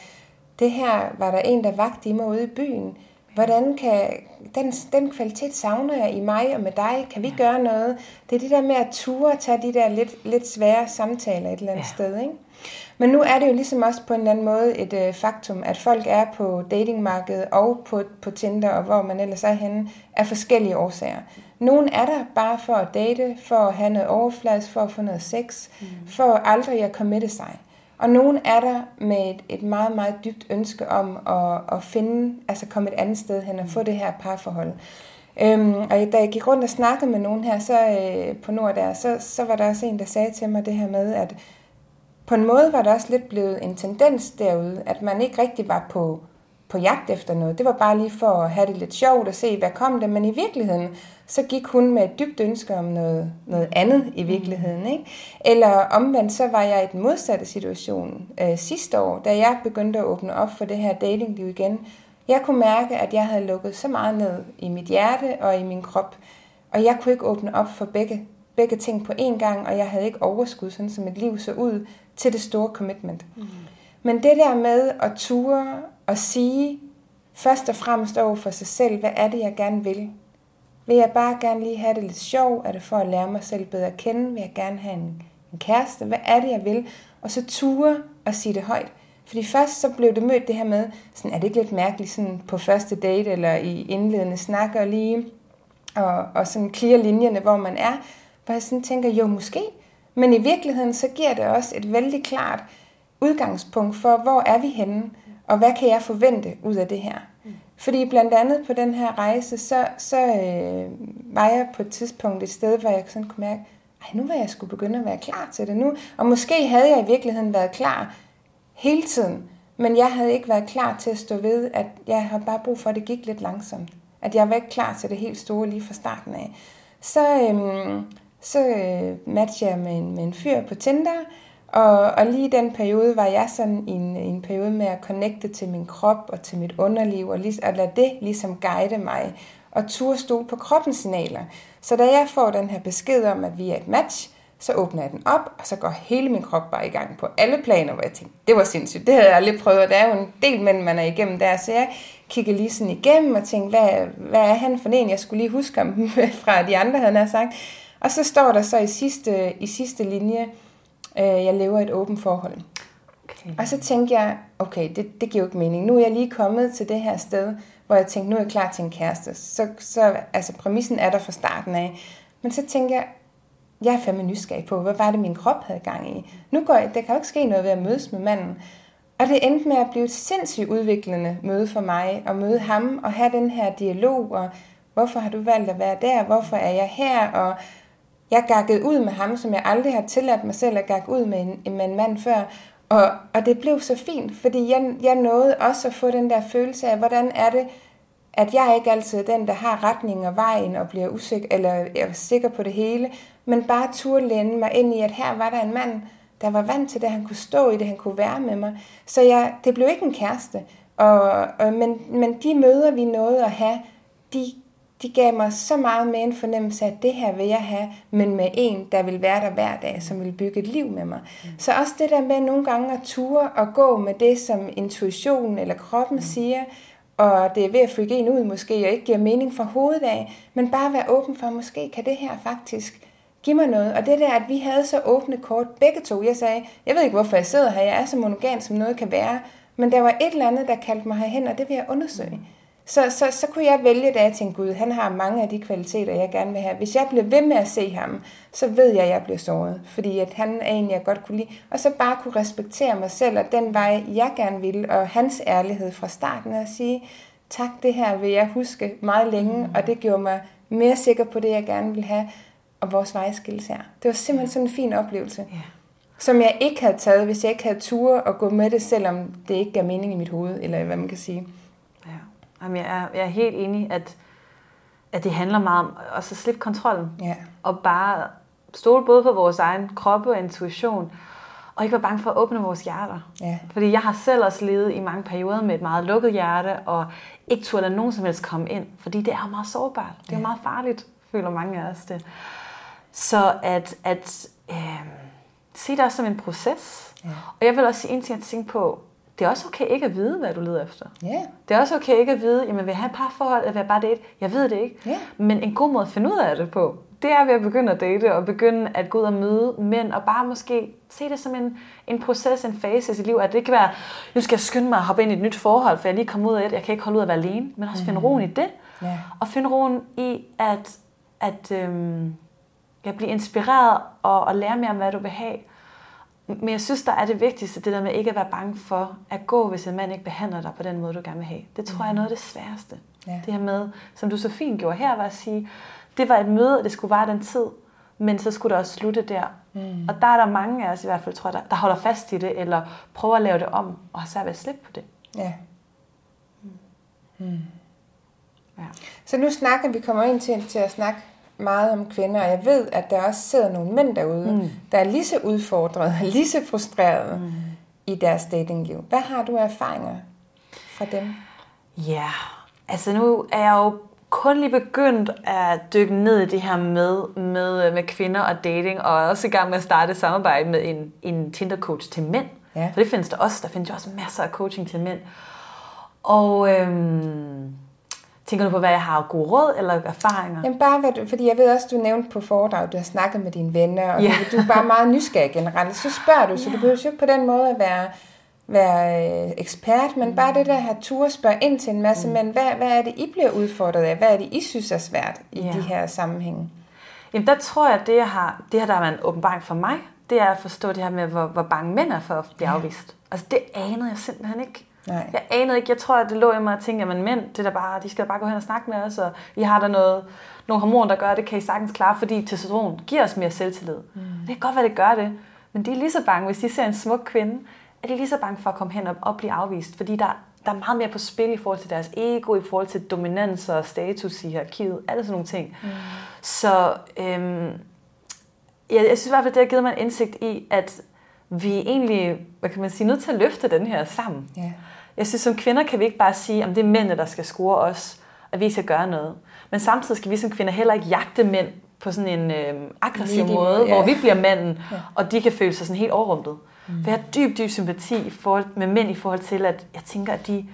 det her var der en, der vagte i mig ude i byen. Hvordan kan den, den kvalitet savner jeg i mig og med dig? Kan vi ja. gøre noget? Det er det der med at ture og tage de der lidt, lidt svære samtaler et eller andet ja. sted, ikke? Men nu er det jo ligesom også på en eller anden måde et øh, faktum, at folk er på datingmarkedet og på, på Tinder og hvor man ellers er henne, af forskellige årsager. Nogen er der bare for at date, for at have noget overfladisk, for at få noget sex, mm. for aldrig at committe sig. Og nogen er der med et, et meget, meget dybt ønske om at, at finde, altså komme et andet sted hen og få det her parforhold. Øhm, og da jeg gik rundt og snakkede med nogen her så, øh, på Nord der, så, så var der også en, der sagde til mig det her med, at på en måde var der også lidt blevet en tendens derude, at man ikke rigtig var på, på jagt efter noget. Det var bare lige for at have det lidt sjovt og se, hvad kom det. Men i virkeligheden, så gik hun med et dybt ønske om noget, noget andet i virkeligheden. Ikke? Eller omvendt, så var jeg i den modsatte situation øh, sidste år, da jeg begyndte at åbne op for det her datingliv igen. Jeg kunne mærke, at jeg havde lukket så meget ned i mit hjerte og i min krop, og jeg kunne ikke åbne op for begge, begge ting på én gang, og jeg havde ikke overskud, sådan som mit liv så ud, til det store commitment. Mm. Men det der med at ture og sige, først og fremmest over for sig selv, hvad er det, jeg gerne vil? Vil jeg bare gerne lige have det lidt sjov? Er det for at lære mig selv bedre at kende? Vil jeg gerne have en, en kæreste? Hvad er det, jeg vil? Og så ture og sige det højt. Fordi først så blev det mødt det her med, sådan, er det ikke lidt mærkeligt sådan på første date eller i indledende snak og lige og, og sådan clear linjerne, hvor man er, hvor jeg sådan tænker, jo måske, men i virkeligheden så giver det også et vældig klart udgangspunkt for, hvor er vi henne, og hvad kan jeg forvente ud af det her. Fordi blandt andet på den her rejse, så, så øh, var jeg på et tidspunkt et sted, hvor jeg sådan kunne mærke, ej, nu var jeg skulle begynde at være klar til det nu. Og måske havde jeg i virkeligheden været klar hele tiden, men jeg havde ikke været klar til at stå ved, at jeg har bare brug for, at det gik lidt langsomt. At jeg var ikke klar til det helt store lige fra starten af. Så, øhm, så øh, matchede jeg med en, med en fyr på Tinder, og, og lige i den periode var jeg sådan i en, en periode med at connecte til min krop og til mit underliv, og, lige, at lade det ligesom guide mig, og turde stole på kroppens signaler. Så da jeg får den her besked om, at vi er et match, så åbner jeg den op, og så går hele min krop bare i gang på alle planer, hvor jeg tænkte, det var sindssygt, det havde jeg aldrig prøvet, der er jo en del mænd, man er igennem der, så jeg kigger lige sådan igennem og tænkte, hvad, hvad er han for en, jeg skulle lige huske om fra de andre, han har sagt. Og så står der så i sidste, i sidste linje, øh, jeg lever et åbent forhold. Okay. Og så tænkte jeg, okay, det, det giver jo ikke mening. Nu er jeg lige kommet til det her sted, hvor jeg tænkte, nu er jeg klar til en kæreste. Så, så altså, præmissen er der fra starten af. Men så tænkte jeg, jeg er fandme nysgerrig på, hvad var det, min krop havde gang i. Nu går jeg, der kan jo ikke ske noget ved at mødes med manden. Og det endte med at blive et sindssygt udviklende møde for mig, at møde ham og have den her dialog, og hvorfor har du valgt at være der, hvorfor er jeg her, og jeg gakkede ud med ham, som jeg aldrig har tilladt mig selv at gakke ud med en, med en mand før. Og, og det blev så fint, fordi jeg, jeg nåede også at få den der følelse af, hvordan er det, at jeg ikke altid er den, der har retning og vejen og bliver usikker, eller er sikker på det hele, men bare turde lænde mig ind i, at her var der en mand, der var vant til det, han kunne stå i det, han kunne være med mig. Så jeg, det blev ikke en kæreste. Og, og, men, men de møder, vi nåede at have, de de gav mig så meget med en fornemmelse af, at det her vil jeg have, men med en, der vil være der hver dag, som vil bygge et liv med mig. Mm. Så også det der med nogle gange at ture og gå med det, som intuitionen eller kroppen mm. siger, og det er ved at flykke en ud måske, og ikke giver mening fra hovedet af, men bare være åben for, måske kan det her faktisk give mig noget. Og det der, at vi havde så åbne kort, begge to, jeg sagde, jeg ved ikke, hvorfor jeg sidder her, jeg er så monogan, som noget kan være, men der var et eller andet, der kaldte mig herhen, og det vil jeg undersøge. Så, så, så kunne jeg vælge, da jeg tænkte, Gud, han har mange af de kvaliteter, jeg gerne vil have. Hvis jeg bliver ved med at se ham, så ved jeg, at jeg bliver såret. Fordi at han er en, jeg godt kunne lide. Og så bare kunne respektere mig selv, og den vej, jeg gerne vil, og hans ærlighed fra starten, at sige, tak, det her vil jeg huske meget længe, mm. og det gjorde mig mere sikker på det, jeg gerne vil have, og vores vej skilles her. Det var simpelthen sådan en fin oplevelse. Yeah. Som jeg ikke havde taget, hvis jeg ikke havde tur og gå med det, selvom det ikke gav mening i mit hoved, eller hvad man kan sige. Jamen, jeg, er, jeg er helt enig, at, at det handler meget om at så slippe kontrollen. Ja. Og bare stole både på vores egen krop og intuition, og ikke være bange for at åbne vores hjerter. Ja. Fordi jeg har selv også levet i mange perioder med et meget lukket hjerte, og ikke turde lade nogen som helst komme ind, fordi det er meget sårbart. Det er ja. meget farligt, føler mange af os det. Så at, at øh, se det også som en proces. Ja. Og jeg vil også sige en ting at tænke på, det er også okay ikke at vide, hvad du leder efter. Yeah. Det er også okay ikke at vide, jamen vil jeg have et parforhold, eller vil jeg bare date? Jeg ved det ikke. Yeah. Men en god måde at finde ud af det på, det er ved at begynde at date, og begynde at gå ud og møde mænd, og bare måske se det som en, en proces, en fase i sit liv, at det ikke være, nu skal jeg skynde mig at hoppe ind i et nyt forhold, for jeg lige kommet ud af et, jeg kan ikke holde ud at være alene, men også mm. finde roen i det, yeah. og finde roen i at, at øhm, jeg bliver inspireret og, og lære mere om, hvad du vil have, Men jeg synes, der er det vigtigste, det der med ikke at være bange for at gå, hvis en mand ikke behandler dig på den måde, du gerne vil have. Det tror jeg er noget af det sværeste. Ja. Det her med, som du så fint gjorde her, var at sige, det var et møde, og det skulle være den tid, men så skulle det også slutte der. Mm. Og der er der mange af os i hvert fald, tror jeg, der, der holder fast i det, eller prøver at lave det om, og har svært ved at slippe på det. Ja. Mm. Mm. ja. Så nu snakker vi, kommer ind til, til at snakke meget om kvinder, og jeg ved, at der også sidder nogle mænd derude, mm. der er lige så udfordrede, lige så frustrerede mm. i deres datingliv. Hvad har du erfaringer fra dem? Ja, altså nu er jeg jo kun lige begyndt at dykke ned i det her med, med, med kvinder og dating, og er også i gang med at starte et samarbejde med en, en Tinder-coach til mænd. Ja. For det findes der også. Der findes jo også masser af coaching til mænd. Og øhm, tænker du på, hvad jeg har gode råd eller erfaringer? Jamen bare, hvad du, fordi jeg ved også, du nævnte på foredrag, du har snakket med dine venner, og ja. du, du er bare meget nysgerrig generelt. Så spørger du, så ja. du behøver jo ikke på den måde at være være øh, ekspert, men mm. bare det der her tur spørge ind til en masse, mm. men hvad, hvad er det, I bliver udfordret af? Hvad er det, I synes er svært i ja. de her sammenhænge? Jamen der tror jeg, at det, jeg har, det her, der er en åbenbaring for mig, det er at forstå det her med, hvor, hvor bange mænd er for at blive ja. afvist. Altså det anede jeg simpelthen ikke. Nej. Jeg anede ikke, jeg tror, at det lå i mig at tænke, at mænd, det der bare, de skal bare gå hen og snakke med os, og I har der noget, nogle hormoner, der gør det, kan I sagtens klare, fordi testosteron giver os mere selvtillid. Mm. Det kan godt være, det gør det, men de er lige så bange, hvis de ser en smuk kvinde, er de lige så bange for at komme hen og, og blive afvist, fordi der, der er meget mere på spil i forhold til deres ego, i forhold til dominans og status i hierarkiet, alle sådan nogle ting. Mm. Så øhm, jeg, jeg synes i hvert fald, det har givet mig en indsigt i, at vi egentlig, hvad kan man sige, nødt til at løfte den her sammen. Yeah. Jeg synes, som kvinder kan vi ikke bare sige, om det er mændene, der skal score os, at vi skal gøre noget. Men samtidig skal vi som kvinder heller ikke jagte mænd på sådan en øh, aggressiv Medium, måde, yeah. hvor vi bliver manden, yeah. og de kan føle sig sådan helt overrumlet. Mm. For jeg har dyb, dyb sympati forhold, med mænd i forhold til, at jeg tænker, at de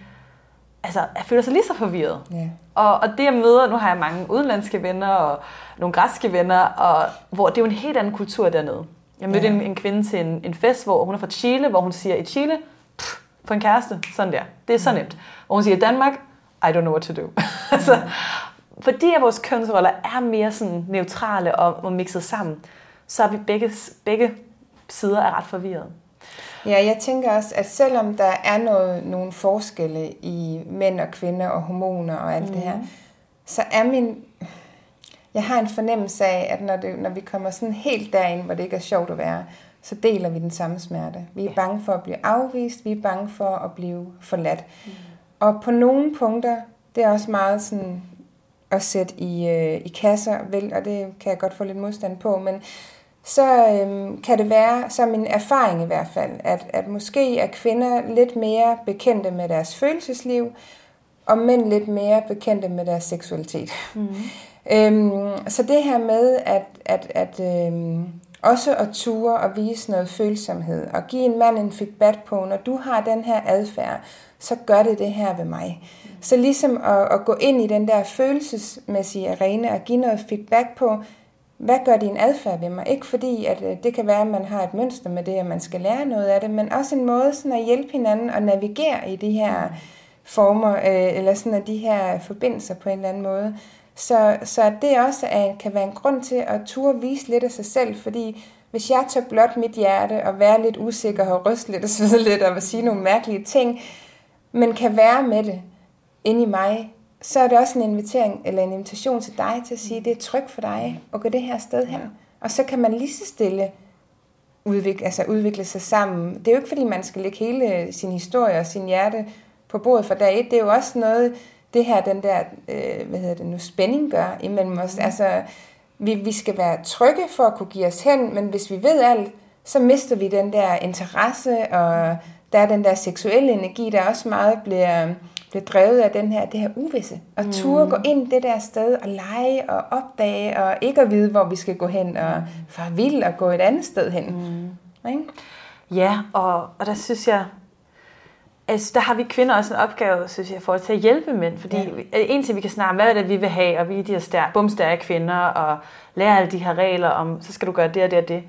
altså, jeg føler sig lige så forvirret. Yeah. Og, og det jeg møder, nu har jeg mange udenlandske venner og nogle græske venner, og, hvor det er jo en helt anden kultur dernede. Jeg mødte yeah. en, en kvinde til en, en fest, hvor hun er fra Chile, hvor hun siger, i Chile, på en kæreste, sådan der. Det er så mm. nemt. Hvor hun siger, i Danmark, I don't know what to do. altså, fordi at vores kønsroller er mere sådan neutrale og, og mixet sammen, så er vi begge, begge sider er ret forvirret. Ja, jeg tænker også, at selvom der er noget, nogle forskelle i mænd og kvinder og hormoner og alt mm. det her, mhm. så er min... Jeg har en fornemmelse af, at når, det, når vi kommer sådan helt derind, hvor det ikke er sjovt at være, så deler vi den samme smerte. Vi er ja. bange for at blive afvist, vi er bange for at blive forladt. Mm. Og på nogle punkter, det er også meget sådan at sætte i, øh, i kasser, vel, og det kan jeg godt få lidt modstand på, men så øhm, kan det være, som en erfaring i hvert fald, at, at måske er kvinder lidt mere bekendte med deres følelsesliv, og mænd lidt mere bekendte med deres seksualitet. Mm. øhm, så det her med at, at, at øhm, også at ture og vise noget følsomhed, og give en mand en feedback på, når du har den her adfærd, så gør det det her ved mig. Så ligesom at, at gå ind i den der følelsesmæssige arena og give noget feedback på, hvad gør din adfærd ved mig? Ikke fordi, at øh, det kan være, at man har et mønster med det, og man skal lære noget af det, men også en måde sådan at hjælpe hinanden og navigere i de her former, øh, eller sådan at de her forbindelser på en eller anden måde. Så, så det også er, kan være en grund til at turde vise lidt af sig selv, fordi hvis jeg tør blot mit hjerte og være lidt usikker og ryste lidt og svede lidt og sige nogle mærkelige ting, men kan være med det inde i mig, så er det også en invitering eller en invitation til dig til at sige, at det er trygt for dig at gå det her sted hen. Og så kan man lige så stille udvikle, altså udvikle sig sammen. Det er jo ikke, fordi man skal lægge hele sin historie og sin hjerte på bordet for dag et. Det er jo også noget, det her, den der, øh, hvad hedder det nu, spænding gør imellem os. Mm. Altså, vi, vi skal være trygge for at kunne give os hen, men hvis vi ved alt, så mister vi den der interesse, og der er den der seksuelle energi, der også meget bliver bliver drevet af den her, det her uvisse. Og mm. turde gå ind det der sted og lege og opdage, og ikke at vide, hvor vi skal gå hen, og far vild og gå et andet sted hen. Mm. Ikke? Ja, og, og der synes jeg, altså, der har vi kvinder også en opgave, synes jeg, for at hjælpe mænd. Fordi ja. en ting, vi kan snakke hvad er det, vi vil have, og vi er de her stær- bumstærke kvinder, og lære alle de her regler om, så skal du gøre det og det og det.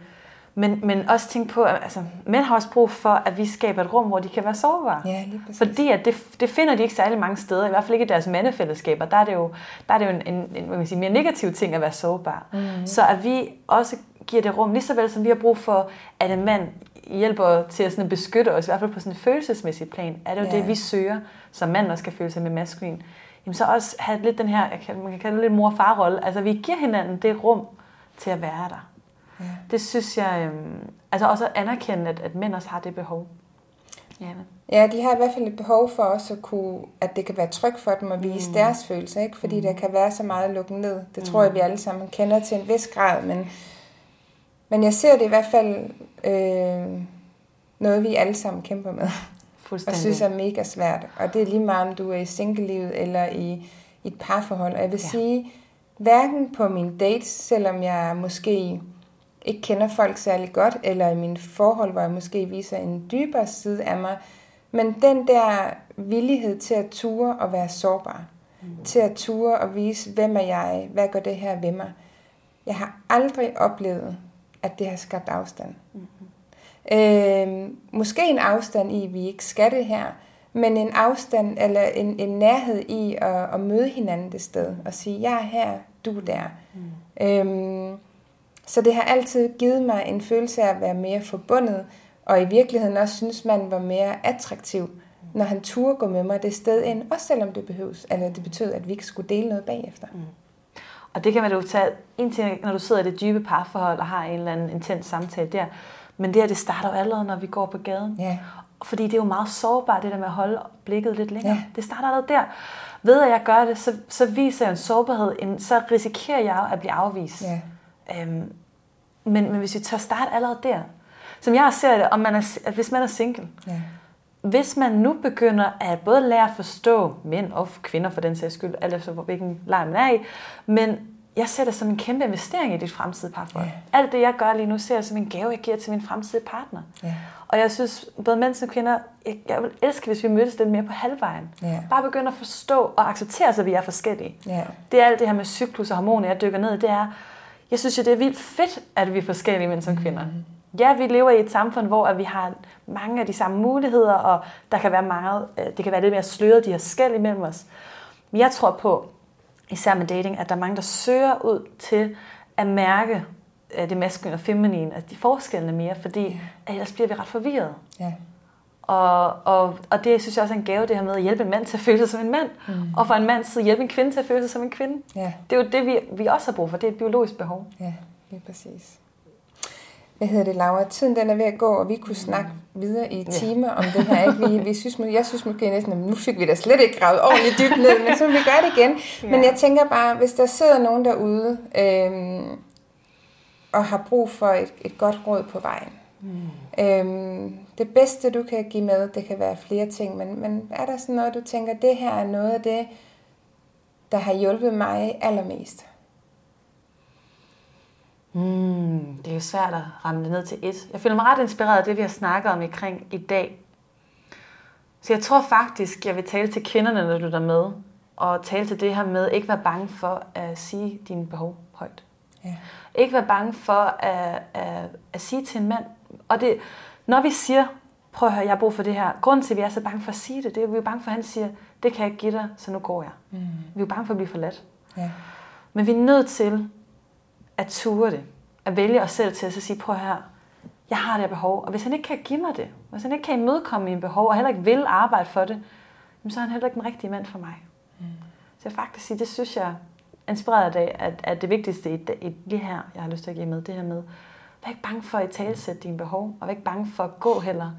Men, men også tænke på, at altså, mænd har også brug for, at vi skaber et rum, hvor de kan være sårbare. Ja, lige Fordi at det, det finder de ikke særlig mange steder, i hvert fald ikke i deres mandefællesskaber. Der er det jo, der er det jo en, en, en hvad man sige, mere negativ ting at være sårbar. Mm. Så at vi også giver det rum, lige så vel som vi har brug for, at en mand hjælper til at sådan beskytte os, i hvert fald på sådan en følelsesmæssig plan, er det jo Ja. det, vi søger, som mand også skal føle sig med maskulin. Jamen så også have lidt den her, man kan kalde det lidt mor far rolle Altså vi giver hinanden det rum til at være der. Ja. Det synes jeg, øhm, altså også at anerkende, at, at mænd også har det behov. Ja, men. Ja, de har i hvert fald et behov for også at kunne, at det kan være trygt for dem at vise mm. deres følelser, ikke? Fordi mm. der kan være så meget lukket ned. Det tror jeg, vi alle sammen kender til en vis grad, men, men jeg ser det i hvert fald øh, noget, vi alle sammen kæmper med, og synes er mega svært. Og det er lige meget, om du er i singlelivet eller i, i et parforhold. Og jeg vil ja. sige, hverken på mine dates, selvom jeg måske ikke kender folk særlig godt, eller i mine forhold, hvor jeg måske viser en dybere side af mig, men den der villighed til at ture og være sårbar, mm. til at ture og vise, hvem er jeg, hvad gør det her ved mig. Jeg har aldrig oplevet, at det har skabt afstand. Mm-hmm. Øh, måske en afstand i, at vi ikke skal det her, men en afstand eller en, en nærhed i at, at møde hinanden det sted og sige, jeg er her, du er der. Mm. Øhm, så det har altid givet mig en følelse af at være mere forbundet, og i virkeligheden også synes, man var mere attraktiv, når han turde gå med mig det sted ind, også selvom det behøves, eller det betød, at vi ikke skulle dele noget bagefter. Mm. Og det kan man jo tage en ting, når du sidder i det dybe parforhold og har en eller anden intens samtale der. Men det her, det starter jo allerede, når vi går på gaden. Ja. Fordi det er jo meget sårbart, det der med at holde blikket lidt længere. Ja. Det starter allerede der. Ved at jeg gør det, så, så viser jeg en sårbarhed, en, så risikerer jeg at blive afvist. Ja. Øhm, men, men hvis vi tager start allerede der, som jeg ser det, om man er, hvis man er single, Ja. Hvis man nu begynder at både lære at forstå mænd og kvinder for den sags skyld, alt efter hvilken lejr man er i, men jeg ser det som en kæmpe investering i dit fremtidige parforhold. Ja. Alt det, jeg gør lige nu, ser jeg som en gave, jeg giver til min fremtidige partner. Ja. Og jeg synes, både mænd og kvinder, jeg, jeg vil elske, hvis vi mødtes lidt mere på halvvejen. Ja. Bare begynde at forstå og acceptere sig, at vi er forskellige. Ja. Det er alt det her med cyklus og hormoner, jeg dykker ned i, det er, jeg synes jo, det er vildt fedt, at vi er forskellige mænd som kvinder. Mm-hmm. Ja, vi lever i et samfund, hvor at vi har mange af de samme muligheder, og der kan være meget, øh, det kan være lidt mere sløret, de her skæld imellem os. Men jeg tror på, især med dating, at der er mange, der søger ud til at mærke øh, det maskuline og feminine, at de forskellene mere, fordi at ellers bliver vi ret forvirret. Ja. Og, og, og det synes jeg også er en gave, det her med at hjælpe en mand til at føle sig som en mand, mm. og for en mand side hjælpe en kvinde til at føle sig som en kvinde. Ja. Det er jo det, vi, vi også har brug for. Det er et biologisk behov. Ja, lige præcis. Hvad hedder det, Laura? Tiden den er ved at gå, og vi kunne snakke videre i timer om det her. Ikke? Vi, vi synes, må- jeg synes måske næsten, at nu fik vi da slet ikke gravet ordentligt dybt ned, men så vil vi gøre det igen. Men jeg tænker bare, hvis der sidder nogen derude øhm, og har brug for et, et godt råd på vejen. Mm. Øhm, det bedste, du kan give med, det kan være flere ting, men, men er der sådan noget, du tænker, det her er noget af det, der har hjulpet mig allermest? Mm, det er jo svært at ramme det ned til et. Jeg føler mig ret inspireret af det, vi har snakket om omkring i dag. Så jeg tror faktisk, jeg vil tale til kvinderne, når du er med, og tale til det her med ikke være bange for at sige dine behov højt. Ja. Ikke være bange for at, at, at sige til en mand, og det, når vi siger, prøv at høre, jeg har brug for det her. Grunden til, at vi er så bange for at sige det, det er, at vi er bange for, at han siger, det kan jeg ikke give dig, så nu går jeg. Mm. Vi er bange for at blive forladt. Ja. Men vi er nødt til at ture det. At vælge os selv til at så sige, prøv her, jeg har det her behov. Og hvis han ikke kan give mig det, hvis han ikke kan imødekomme mine behov, og heller ikke vil arbejde for det, jamen, så er han heller ikke den rigtige mand for mig. Mm. Så jeg faktisk sige, det synes jeg er inspireret af, at, at det vigtigste i, det- i det her, jeg har lyst til at give med, det her med, vær ikke bange for at talsætte dine behov, og vær ikke bange for at gå heller,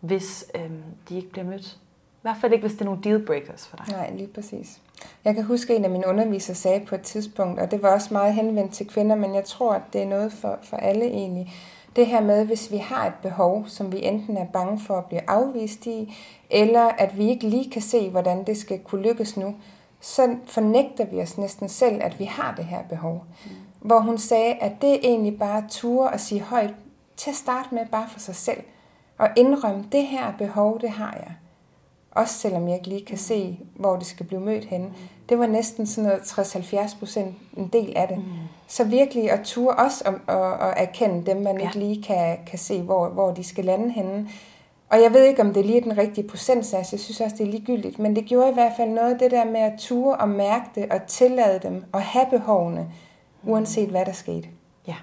hvis øhm, de ikke bliver mødt. Hvert fald ikke, hvis det er nogle dealbreakers for dig. Nej, lige præcis. Jeg kan huske, at en af mine undervisere sagde på et tidspunkt, og det var også meget henvendt til kvinder, men jeg tror, at det er noget for, for alle egentlig. Det her med, hvis vi har et behov, som vi enten er bange for at blive afvist i, eller at vi ikke lige kan se, hvordan det skal kunne lykkes nu, så fornægter vi os næsten selv, at vi har det her behov. Mm. Hvor hun sagde, at det er egentlig bare ture at sige højt, til at starte med bare for sig selv, og indrømme, det her behov, det har jeg. Også selvom jeg ikke lige kan se, hvor det skal blive mødt henne. Det var næsten sådan noget 60-70 procent en del af det. Mm. Så virkelig at ture også om, og, og erkende dem, man Ja. ikke lige kan, kan se, hvor, hvor de skal lande henne. Og jeg ved ikke, om det lige er den rigtige procentsats. Jeg synes også, det er ligegyldigt. Men det gjorde i hvert fald noget det der med at ture og mærke det og tillade dem og have behovene, uanset hvad der skete. Ja,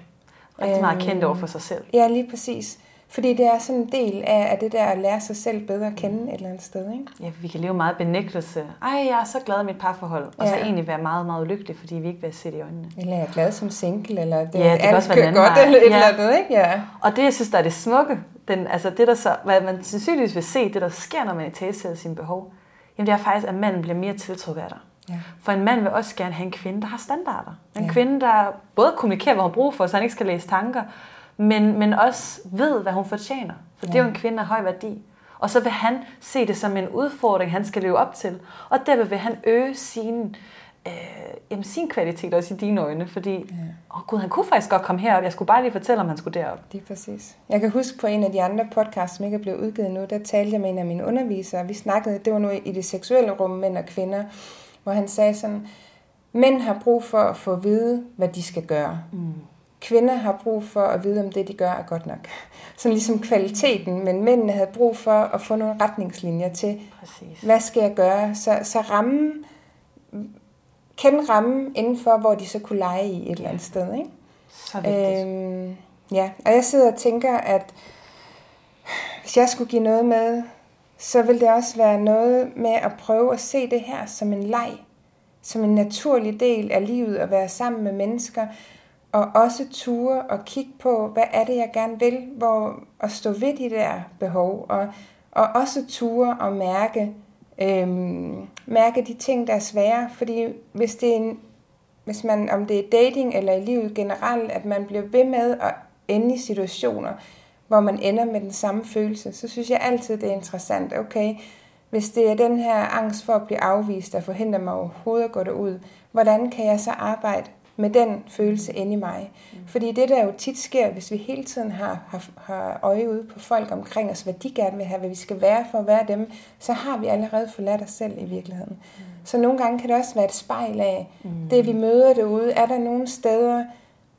rigtig meget Øhm, kendt over for sig selv. Ja, lige præcis. Fordi det er sådan en del af, af det der at lære sig selv bedre at kende et eller andet sted. Ikke? Ja, vi kan leve meget benægtelse. Ej, jeg er så glad i mit parforhold. Og ja. så egentlig være meget, meget ulykkelig, fordi vi ikke vil se det i øjnene. Eller jeg er glad som single, eller det, ja, det kan også godt, vej. eller et ja. eller andet. Ikke? Ja. Og det, jeg synes, der er det smukke, den, altså det, der så, hvad man sandsynligvis vil se, det der sker, når man i sine behov, jamen det er faktisk, at manden bliver mere tiltrukket af dig. Ja. For en mand vil også gerne have en kvinde, der har standarder. En ja. kvinde, der både kommunikerer, hvad hun bruger for, så han ikke skal læse tanker, men, men også ved, hvad hun fortjener. For ja. det er jo en kvinde af høj værdi. Og så vil han se det som en udfordring, han skal leve op til. Og derved vil han øge sin, øh, jamen sin kvalitet også i dine øjne. Fordi, ja. åh gud, han kunne faktisk godt komme herop. Jeg skulle bare lige fortælle, om han skulle derop. Det er præcis. Jeg kan huske på en af de andre podcasts, som ikke er blevet udgivet nu, der talte jeg med en af mine undervisere. Vi snakkede, det var nu i det seksuelle rum, mænd og kvinder, hvor han sagde sådan, mænd har brug for at få at vide, hvad de skal gøre. Mm kvinder har brug for at vide, om det, de gør, er godt nok. Sådan ligesom kvaliteten, men mændene havde brug for at få nogle retningslinjer til, Præcis. hvad skal jeg gøre? Så, så rammen, kende rammen indenfor, hvor de så kunne lege i et eller andet sted. Ikke? Så vigtigt. Øhm, ja, og jeg sidder og tænker, at hvis jeg skulle give noget med, så vil det også være noget med at prøve at se det her som en leg, som en naturlig del af livet, at være sammen med mennesker, og også ture og kigge på, hvad er det, jeg gerne vil, hvor at stå ved de der behov, og, og også ture og mærke, øhm, mærke de ting, der er svære, fordi hvis det er en, hvis man, om det er dating eller i livet generelt, at man bliver ved med at ende i situationer, hvor man ender med den samme følelse, så synes jeg altid, det er interessant. Okay, hvis det er den her angst for at blive afvist, der forhindrer mig overhovedet at gå derud, hvordan kan jeg så arbejde med den følelse inde i mig. Mm. Fordi det, der jo tit sker, hvis vi hele tiden har, har, har øje ude på folk omkring os, hvad de gerne vil have, hvad vi skal være for at være dem, så har vi allerede forladt os selv i virkeligheden. Mm. Så nogle gange kan det også være et spejl af mm. det, vi møder derude. Er der nogle steder,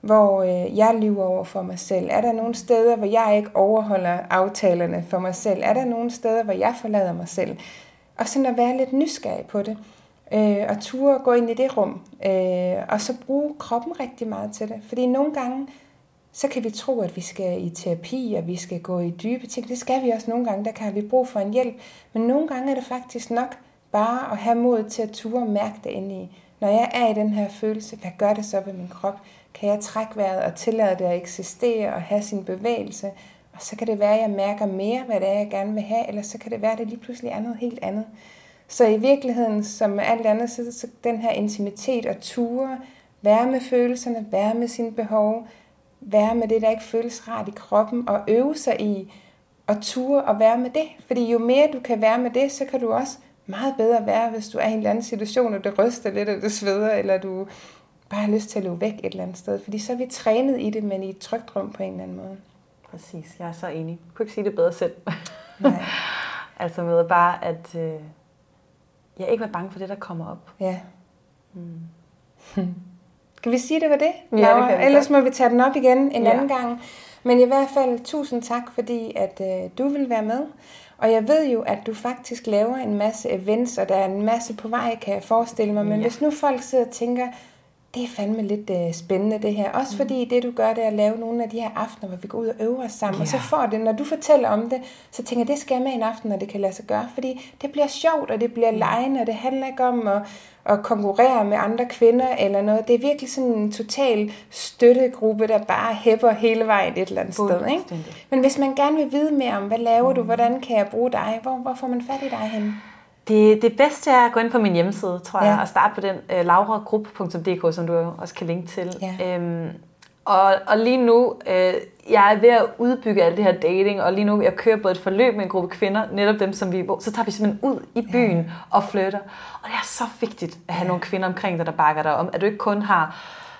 hvor øh, jeg lyver over for mig selv? Er der nogle steder, hvor jeg ikke overholder aftalerne for mig selv? Er der nogle steder, hvor jeg forlader mig selv? Og sådan at være lidt nysgerrig på det øh, og ture gå ind i det rum, øh, og så bruge kroppen rigtig meget til det. Fordi nogle gange, så kan vi tro, at vi skal i terapi, og vi skal gå i dybe ting. Det skal vi også nogle gange, der kan vi brug for en hjælp. Men nogle gange er det faktisk nok bare at have mod til at ture og mærke det ind i. Når jeg er i den her følelse, hvad gør det så ved min krop? Kan jeg trække vejret og tillade det at eksistere og have sin bevægelse? Og så kan det være, at jeg mærker mere, hvad det er, jeg gerne vil have, eller så kan det være, at det lige pludselig er noget helt andet. Så i virkeligheden, som med alt andet, så, så den her intimitet og ture, være med følelserne, være med sine behov, være med det, der ikke føles rart i kroppen, og øve sig i at ture og være med det. Fordi jo mere du kan være med det, så kan du også meget bedre være, hvis du er i en eller anden situation, og det ryster lidt, og det sveder, eller du bare har lyst til at løbe væk et eller andet sted. Fordi så er vi trænet i det, men i et trygt rum på en eller anden måde. Præcis, jeg er så enig. Jeg kunne ikke sige det bedre selv. Nej. altså med bare, at øh, Ja, ikke være bange for det, der kommer op. Ja. Hmm. Kan vi sige, det var det? Ja, det kan Ellers må vi tage den op igen en ja. anden gang. Men i hvert fald tusind tak, fordi at øh, du vil være med. Og jeg ved jo, at du faktisk laver en masse events, og der er en masse på vej, kan jeg forestille mig. Men ja. hvis nu folk sidder og tænker, det er fandme lidt uh, spændende det her. Også mm. fordi det du gør, det er at lave nogle af de her aftener, hvor vi går ud og øver os sammen. Ja. Og så får det, når du fortæller om det, så tænker jeg, det skal jeg med en aften, når det kan lade sig gøre. Fordi det bliver sjovt, og det bliver lejende, og det handler ikke om at, at konkurrere med andre kvinder eller noget. Det er virkelig sådan en total støttegruppe, der bare hæpper hele vejen et eller andet sted. Ikke? Men hvis man gerne vil vide mere om, hvad laver mm. du, hvordan kan jeg bruge dig, hvor, hvor får man fat i dig hen? Det, det bedste er at gå ind på min hjemmeside, tror jeg, og starte på den uh, lauragruppe.dk, som du også kan linke til. Ja. Øhm, og, og lige nu, øh, jeg er ved at udbygge alt det her dating, og lige nu jeg kører både et forløb med en gruppe kvinder, netop dem som vi, så tager vi simpelthen ud i byen ja. og flytter. Og det er så vigtigt at have ja. nogle kvinder omkring dig, der bakker dig om, at du ikke kun har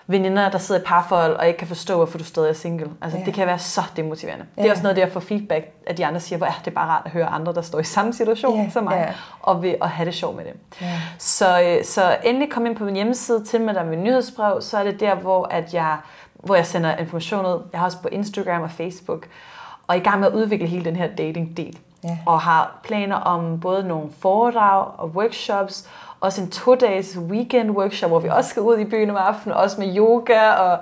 veninder, der sidder i parforhold og ikke kan forstå, hvorfor du stadig er single. Altså, ja. Det kan være så demotiverende. Ja. Det er også noget, det at få feedback, at de andre siger, hvor er det bare rart at høre andre, der står i samme situation ja. som mig, ja. og vil at have det sjovt med det. Ja. Så, øh, så endelig kom ind på min hjemmeside, til med dig med nyhedsbrev, så er det der, hvor, at jeg, hvor jeg sender information ud. Jeg har også på Instagram og Facebook, og er i gang med at udvikle hele den her dating-del. Ja. Og har planer om både nogle foredrag og workshops, også en to-dages weekend workshop, hvor vi også skal ud i byen om aftenen, også med yoga og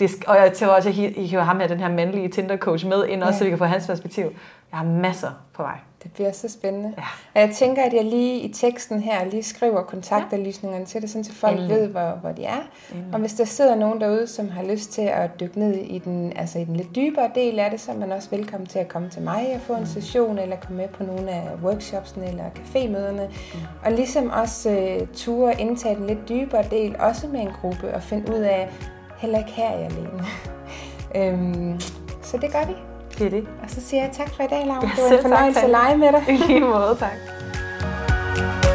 det, og jeg tror også, at I kan ham her, den her mandlige Tinder-coach med ind, også, ja. så vi kan få hans perspektiv. Jeg har masser på vej. Det bliver så spændende. Ja. Og jeg tænker, at jeg lige i teksten her lige skriver kontaktanlysningerne ja. til det, så folk Endelig. ved, hvor, hvor de er. Endelig. Og hvis der sidder nogen derude, som har lyst til at dykke ned i den, altså i den lidt dybere del af det, så er man også velkommen til at komme til mig og få en mm. session, eller komme med på nogle af workshopsene eller cafémøderne. Mm. Og ligesom også uh, ture indtage den lidt dybere del, også med en gruppe, og finde ud af, heller ikke her er jeg alene. øhm, så det gør vi. Det er det. Og så siger jeg tak for i dag, Laura. Ja, det var en fornøjelse tak. at lege med dig. I lige måde, tak.